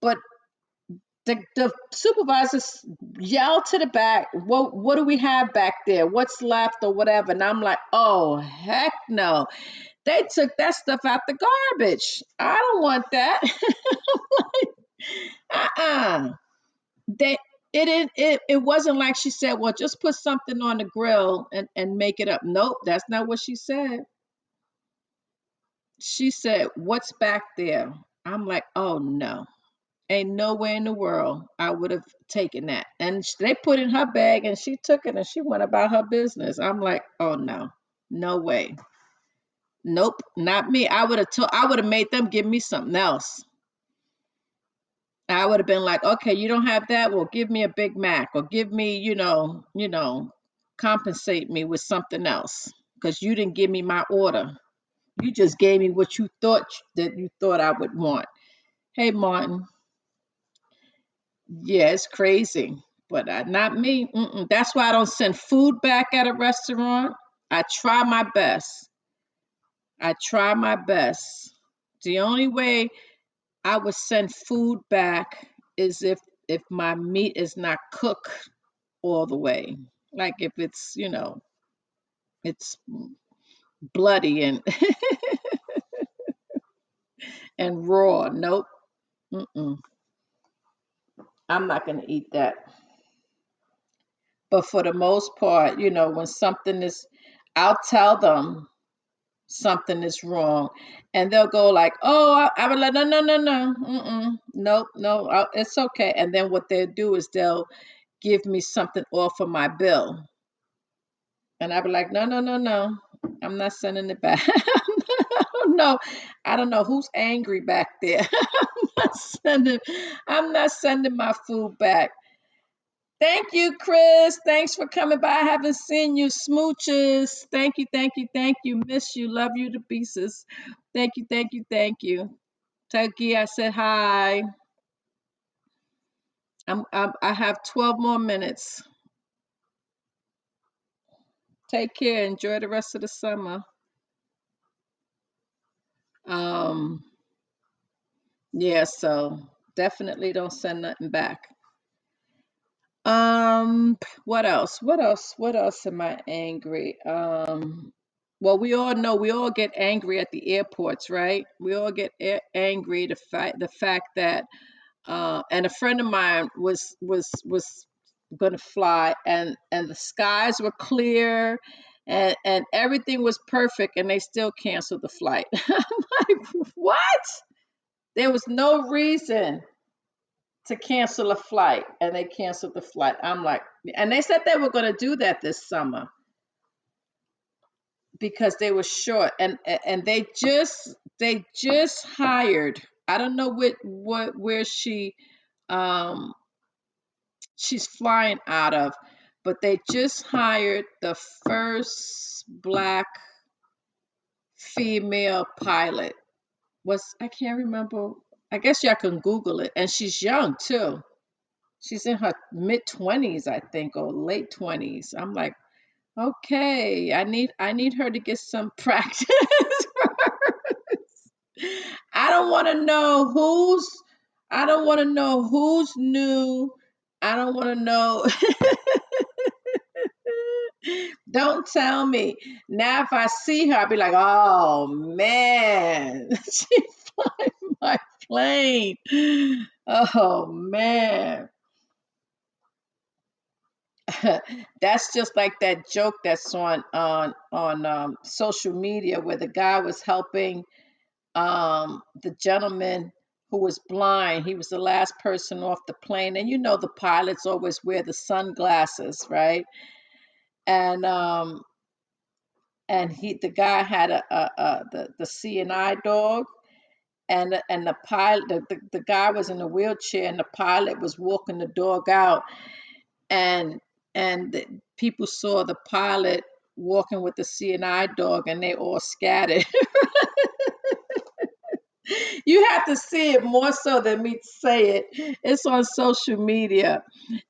But the, the supervisors yelled to the back, what what do we have back there? What's left or whatever? And I'm like, oh heck no. They took that stuff out the garbage. I don't want that. uh-uh. They it, it it it wasn't like she said, well, just put something on the grill and, and make it up. Nope, that's not what she said. She said, What's back there? I'm like, oh no. Ain't no way in the world I would have taken that. And they put in her bag and she took it and she went about her business. I'm like, oh no, no way. Nope, not me. I would have told I would have made them give me something else. I would have been like, okay, you don't have that. Well, give me a Big Mac or give me, you know, you know, compensate me with something else because you didn't give me my order. You just gave me what you thought that you thought I would want. Hey, Martin. Yeah, it's crazy, but not me. Mm-mm. That's why I don't send food back at a restaurant. I try my best. I try my best. The only way I would send food back is if if my meat is not cooked all the way. Like if it's, you know, it's bloody and and raw. Nope. Mm-mm. I'm not going to eat that. But for the most part, you know, when something is, I'll tell them something is wrong, and they'll go like, "Oh, I, I would like, no, no, no, no, mm-mm, no, I, it's okay." And then what they'll do is they'll give me something off of my bill, and I'll be like, "No, no, no, no, I'm not sending it back." Know. I don't know who's angry back there. I'm not sending. I'm not sending my food back. Thank you, Chris. Thanks for coming by. I haven't seen you. Smooches. Thank you, thank you, thank you. Miss you. Love you to pieces. Thank you, thank you, thank you. Turkey, I said hi. I'm, I'm I have 12 more minutes. Take care. Enjoy the rest of the summer. Um, yeah, so definitely don't send nothing back. Um, what else? What else? What else am I angry? Um, well, we all know we all get angry at the airports, right? We all get a- angry the fact the fact that uh, and a friend of mine was was was going to fly and and the skies were clear and and everything was perfect and they still canceled the flight. I'm like, what? There was no reason to cancel a flight and they canceled the flight. I'm like, and they said they were going to do that this summer. because they were short and and they just they just hired i don't know what what where she um she's flying out of but they just hired the first black female pilot was i can't remember i guess y'all can google it and she's young too she's in her mid 20s i think or late 20s i'm like okay i need i need her to get some practice I don't want to know who's I don't want to know who's new. I don't want to know. don't tell me. Now if I see her, I'll be like, oh man, she flying my plane. Oh man. that's just like that joke that's on on on um, social media where the guy was helping um, the gentleman who was blind. He was the last person off the plane, and you know the pilots always wear the sunglasses, right? And um, and he the guy had a, a, a the the Seeing Eye dog, and and the pilot the, the, the guy was in a wheelchair, and the pilot was walking the dog out, and and the, people saw the pilot walking with the Seeing Eye dog, and they all scattered. you have to see it more so than me say it. It's on social media,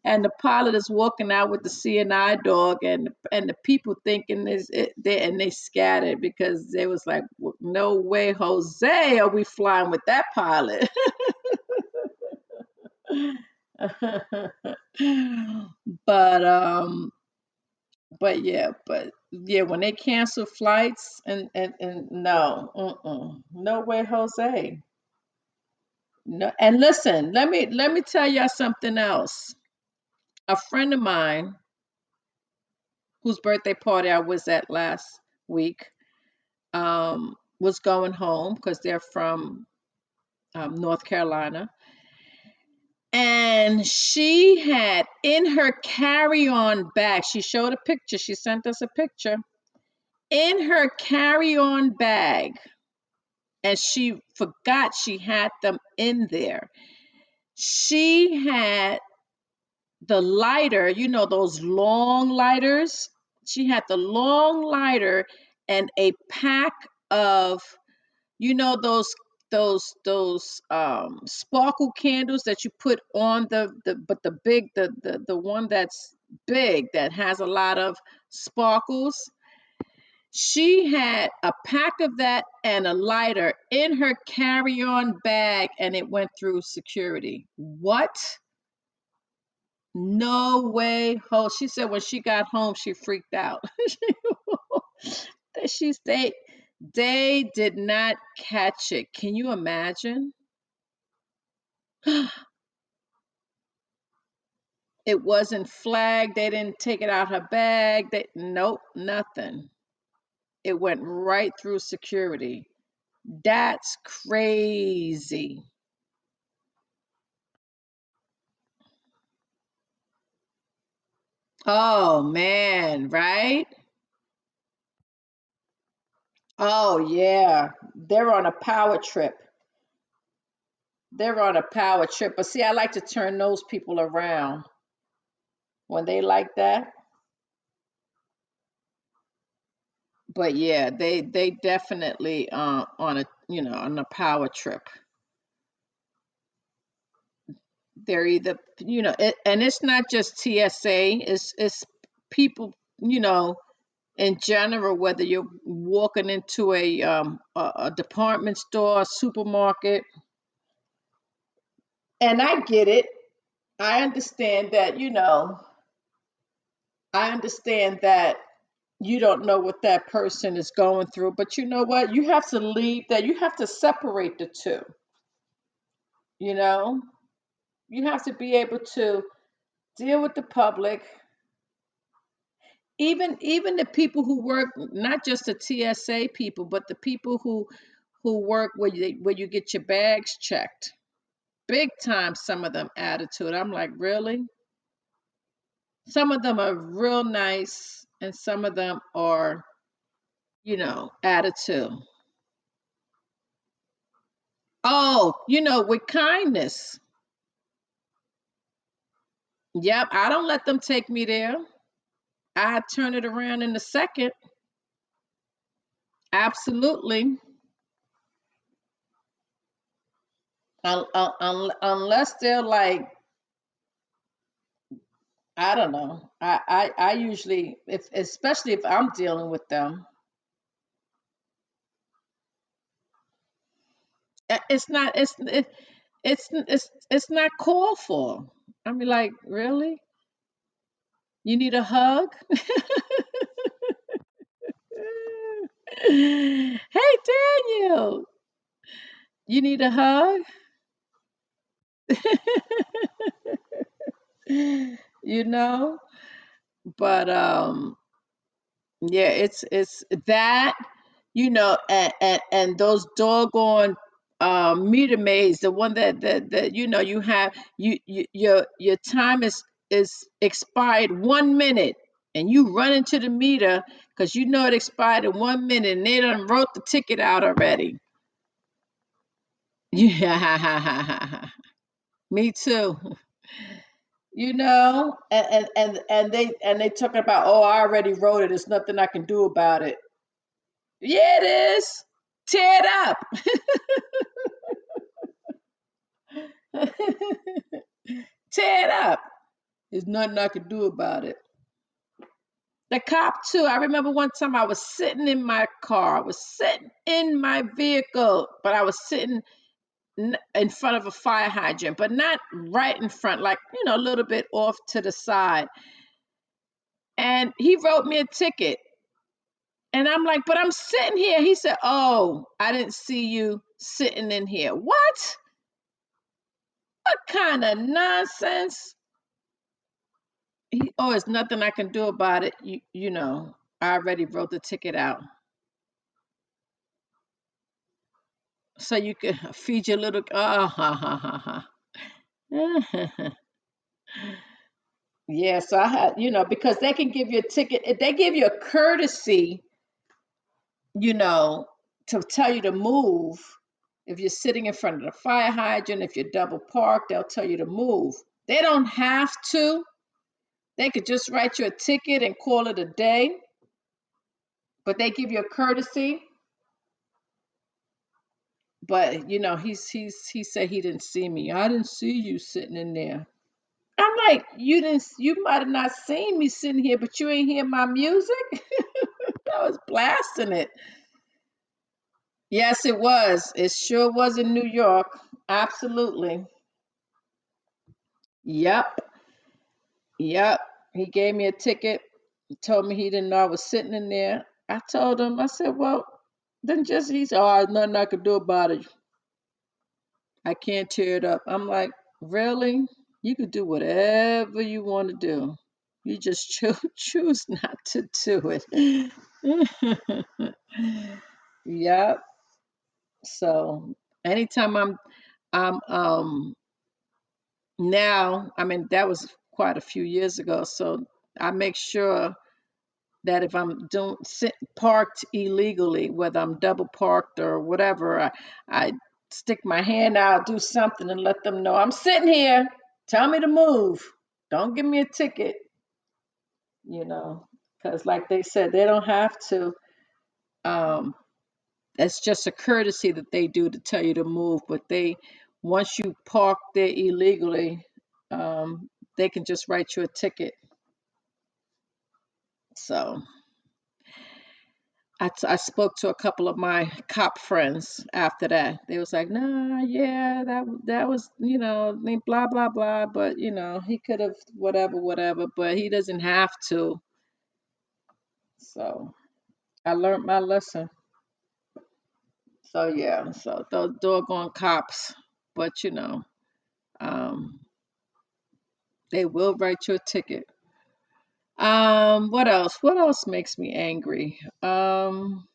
and the pilot is walking out with the Seeing Eye dog, and and the people thinking is it they and they scattered because they was like, no way, Jose, are we flying with that pilot? but um, but yeah, but yeah, when they cancel flights and and and no, no way, Jose. No, and listen, let me let me tell y'all something else. A friend of mine whose birthday party I was at last week um, was going home because they're from um, North Carolina, and she had in her carry-on bag. She showed a picture. She sent us a picture in her carry-on bag, and she forgot she had them in there. She had the lighter, you know, those long lighters. She had the long lighter and a pack of, you know, those those those um sparkle candles that you put on the the but the big the the the one that's big that has a lot of sparkles she had a pack of that and a lighter in her carry-on bag and it went through security what no way. Oh, she said when she got home, she freaked out. she they they did not catch it. Can you imagine? it wasn't flagged. They didn't take it out of her bag. They nope, nothing. It went right through security. That's crazy. Oh man, right? Oh yeah. They're on a power trip. They're on a power trip. But see, I like to turn those people around when they like that. But yeah, they they definitely uh, on a you know on a power trip. They're either you know, it, and it's not just TSA. It's it's people you know in general. Whether you're walking into a um a, a department store, a supermarket, and I get it. I understand that you know. I understand that you don't know what that person is going through, but you know what? You have to leave that. You have to separate the two. You know, you have to be able to deal with the public, even even the people who work, not just the TSA people, but the people who who work where you where you get your bags checked. Big time, some of them attitude. I'm like, really? Some of them are real nice, and some of them are you know, attitude. Oh, you know, with kindness. Yep, I don't let them take me there. I turn it around in a second. Absolutely. Un- un- un- unless they're like, I don't know. I, I I usually if especially if I'm dealing with them, it's not it's it, it's it's it's not called for. I mean, like, really? You need a hug? Hey, Daniel, you need a hug? You know? But um yeah, it's it's that, you know, and and, and those doggone um meter maids, the one that that that you know you have you, you your your time is is expired one minute and you run into the meter because you know it expired in one minute and they done wrote the ticket out already. Yeah, me too. You know, and and and and they and they talking about, oh, I already wrote it. There's nothing I can do about it. Yeah, it is. Tear it up. Tear it up. There's nothing I can do about it. The cop too. I remember one time I was sitting in my car. I was sitting in my vehicle, but I was sitting in front of a fire hydrant, but not right in front, like you know, a little bit off to the side. And he wrote me a ticket. And I'm like, but I'm sitting here. He said, Oh, I didn't see you sitting in here. What? What kind of nonsense? He, oh, it's nothing I can do about it. You, you know, I already wrote the ticket out. So you can feed your little, Ah, ha, ha, ha, ha. yeah, so I had, you know, because they can give you a ticket. If they give you a courtesy, you know, to tell you to move. If you're sitting in front of the fire hydrant, if you're double parked, they'll tell you to move. They don't have to. They could just write you a ticket and call it a day, but they give you a courtesy. But you know, he's he's he said he didn't see me. I didn't see you sitting in there. I'm like, you didn't you might have not seen me sitting here, but you ain't hear my music. I was blasting it. Yes, it was. It sure was in New York. Absolutely. Yep. Yep. He gave me a ticket. He told me he didn't know I was sitting in there. I told him, I said, well, then just, he said, oh, nothing I could do about it. I can't tear it up. I'm like, really? You could do whatever you want to do. You just choose choose not to do it. yep. So anytime I'm I'm um now, I mean that was quite a few years ago. So I make sure that if I'm doing sit parked illegally, whether I'm double parked or whatever, I, I stick my hand out, do something, and let them know I'm sitting here. Tell me to move. Don't give me a ticket, you know, because like they said, they don't have to. Um, that's just a courtesy that they do to tell you to move. But they, once you park there illegally, um, they can just write you a ticket. So. I, t- I spoke to a couple of my cop friends after that. They was like, nah, yeah, that that was, you know, blah blah blah. But you know, he could have whatever, whatever. But he doesn't have to. So I learned my lesson. So yeah, so those doggone cops. But you know, um, they will write you a ticket. Um, what else? What else makes me angry? Um,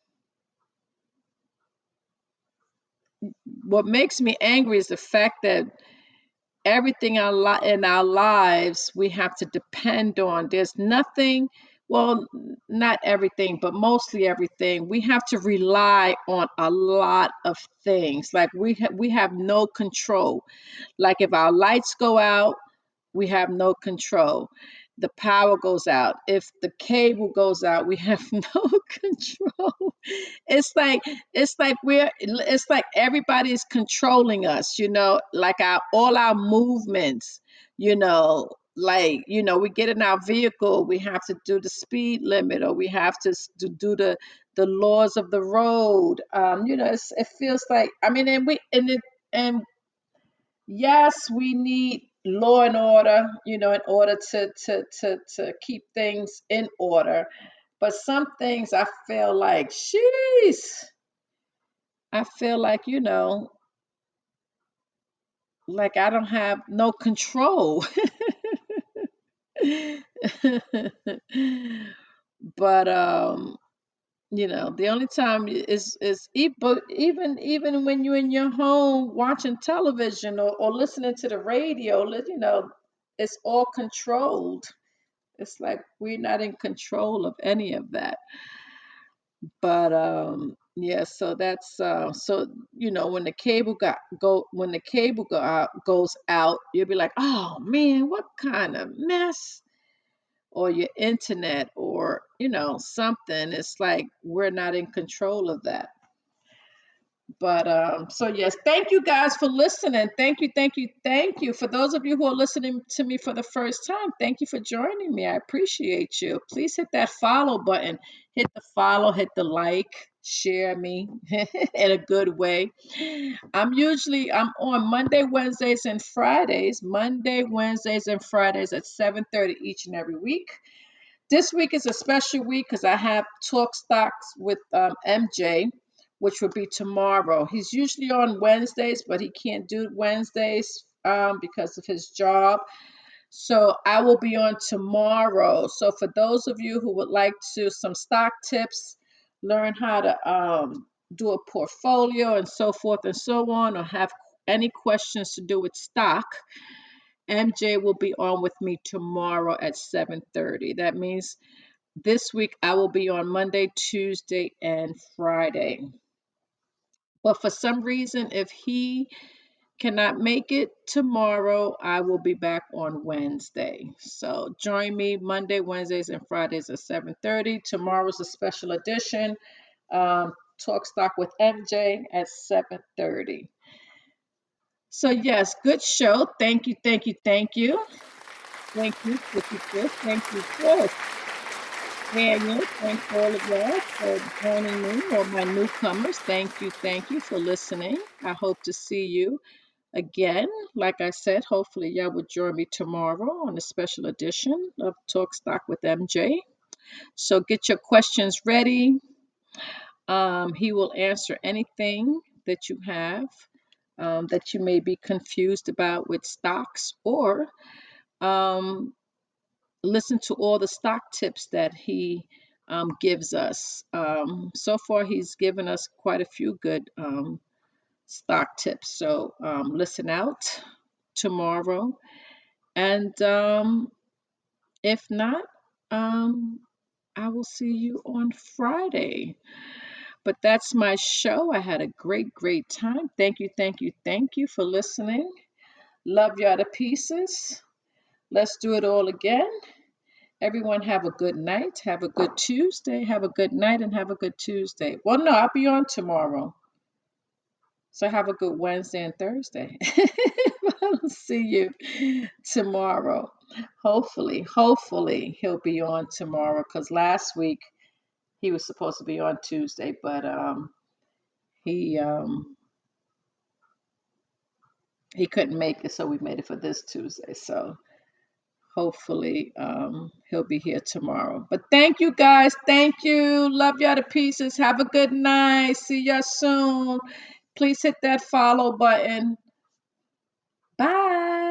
what makes me angry is the fact that everything in our lives we have to depend on. There's nothing well, not everything, but mostly everything. We have to rely on a lot of things. Like we ha- we have no control. Like if our lights go out, we have no control. The power goes out. If the cable goes out, we have no control. It's like it's like we're it's like everybody's controlling us, you know, like our all our movements, you know, like you know, we get in our vehicle, we have to do the speed limit or we have to do the the laws of the road. Um, you know, it's, it feels like I mean, and we and it and yes, we need law and order, you know, in order to to to to keep things in order. But some things I feel like, sheesh, I feel like, you know, like I don't have no control. But um, you know, the only time is is even even when you're in your home watching television or, or listening to the radio, you know, it's all controlled. It's like we're not in control of any of that. But um yeah, so that's uh so you know when the cable got go when the cable go out, goes out, you'll be like, "Oh man, what kind of mess?" Or your internet or you know something. It's like we're not in control of that. But um, so yes, thank you guys for listening. Thank you, thank you, thank you. For those of you who are listening to me for the first time, thank you for joining me. I appreciate you. Please hit that follow button. Hit the follow, hit the like, share me in a good way. I'm usually I'm on Monday, Wednesdays, and Fridays. Monday, Wednesdays, and Fridays at 7:30 each and every week. This week is a special week because I have talk stocks with um, MJ, which will be tomorrow. He's usually on Wednesdays, but he can't do Wednesdays um, because of his job. So I will be on tomorrow. So for those of you who would like to some stock tips, learn how to um, do a portfolio and so forth and so on, or have any questions to do with stock, MJ will be on with me tomorrow at 7:30. That means this week I will be on Monday, Tuesday, and Friday. But for some reason, if he cannot make it tomorrow, I will be back on Wednesday. So join me Monday, Wednesdays, and Fridays at 7:30. Tomorrow's a special edition. Um, Talk Stock with MJ at 7:30. So yes, good show. Thank you, thank you, thank you. Thank you, Sister Chris. Thank you. Daniel, thank all of y'all for joining me, or my newcomers. Thank you, thank you for listening. I hope to see you again. Like I said, hopefully y'all will join me tomorrow on a special edition of Talk Stock with MJ. So get your questions ready. Um, he will answer anything that you have um, that you may be confused about with stocks or um, listen to all the stock tips that he um, gives us. Um, so far, he's given us quite a few good um, stock tips. So um, listen out tomorrow. And um, if not, um, I will see you on Friday. But that's my show. I had a great, great time. Thank you, thank you, thank you for listening. Love y'all to pieces. Let's do it all again. Everyone have a good night. Have a good Tuesday. Have a good night and have a good Tuesday. Well, no, I'll be on tomorrow. So have a good Wednesday and Thursday. I'll see you tomorrow. Hopefully, hopefully he'll be on tomorrow because last week he was supposed to be on Tuesday, but um he um he couldn't make it, so we made it for this Tuesday. So hopefully um, he'll be here tomorrow. But thank you guys. Thank you. Love y'all to pieces. Have a good night. See y'all soon. Please hit that follow button. Bye.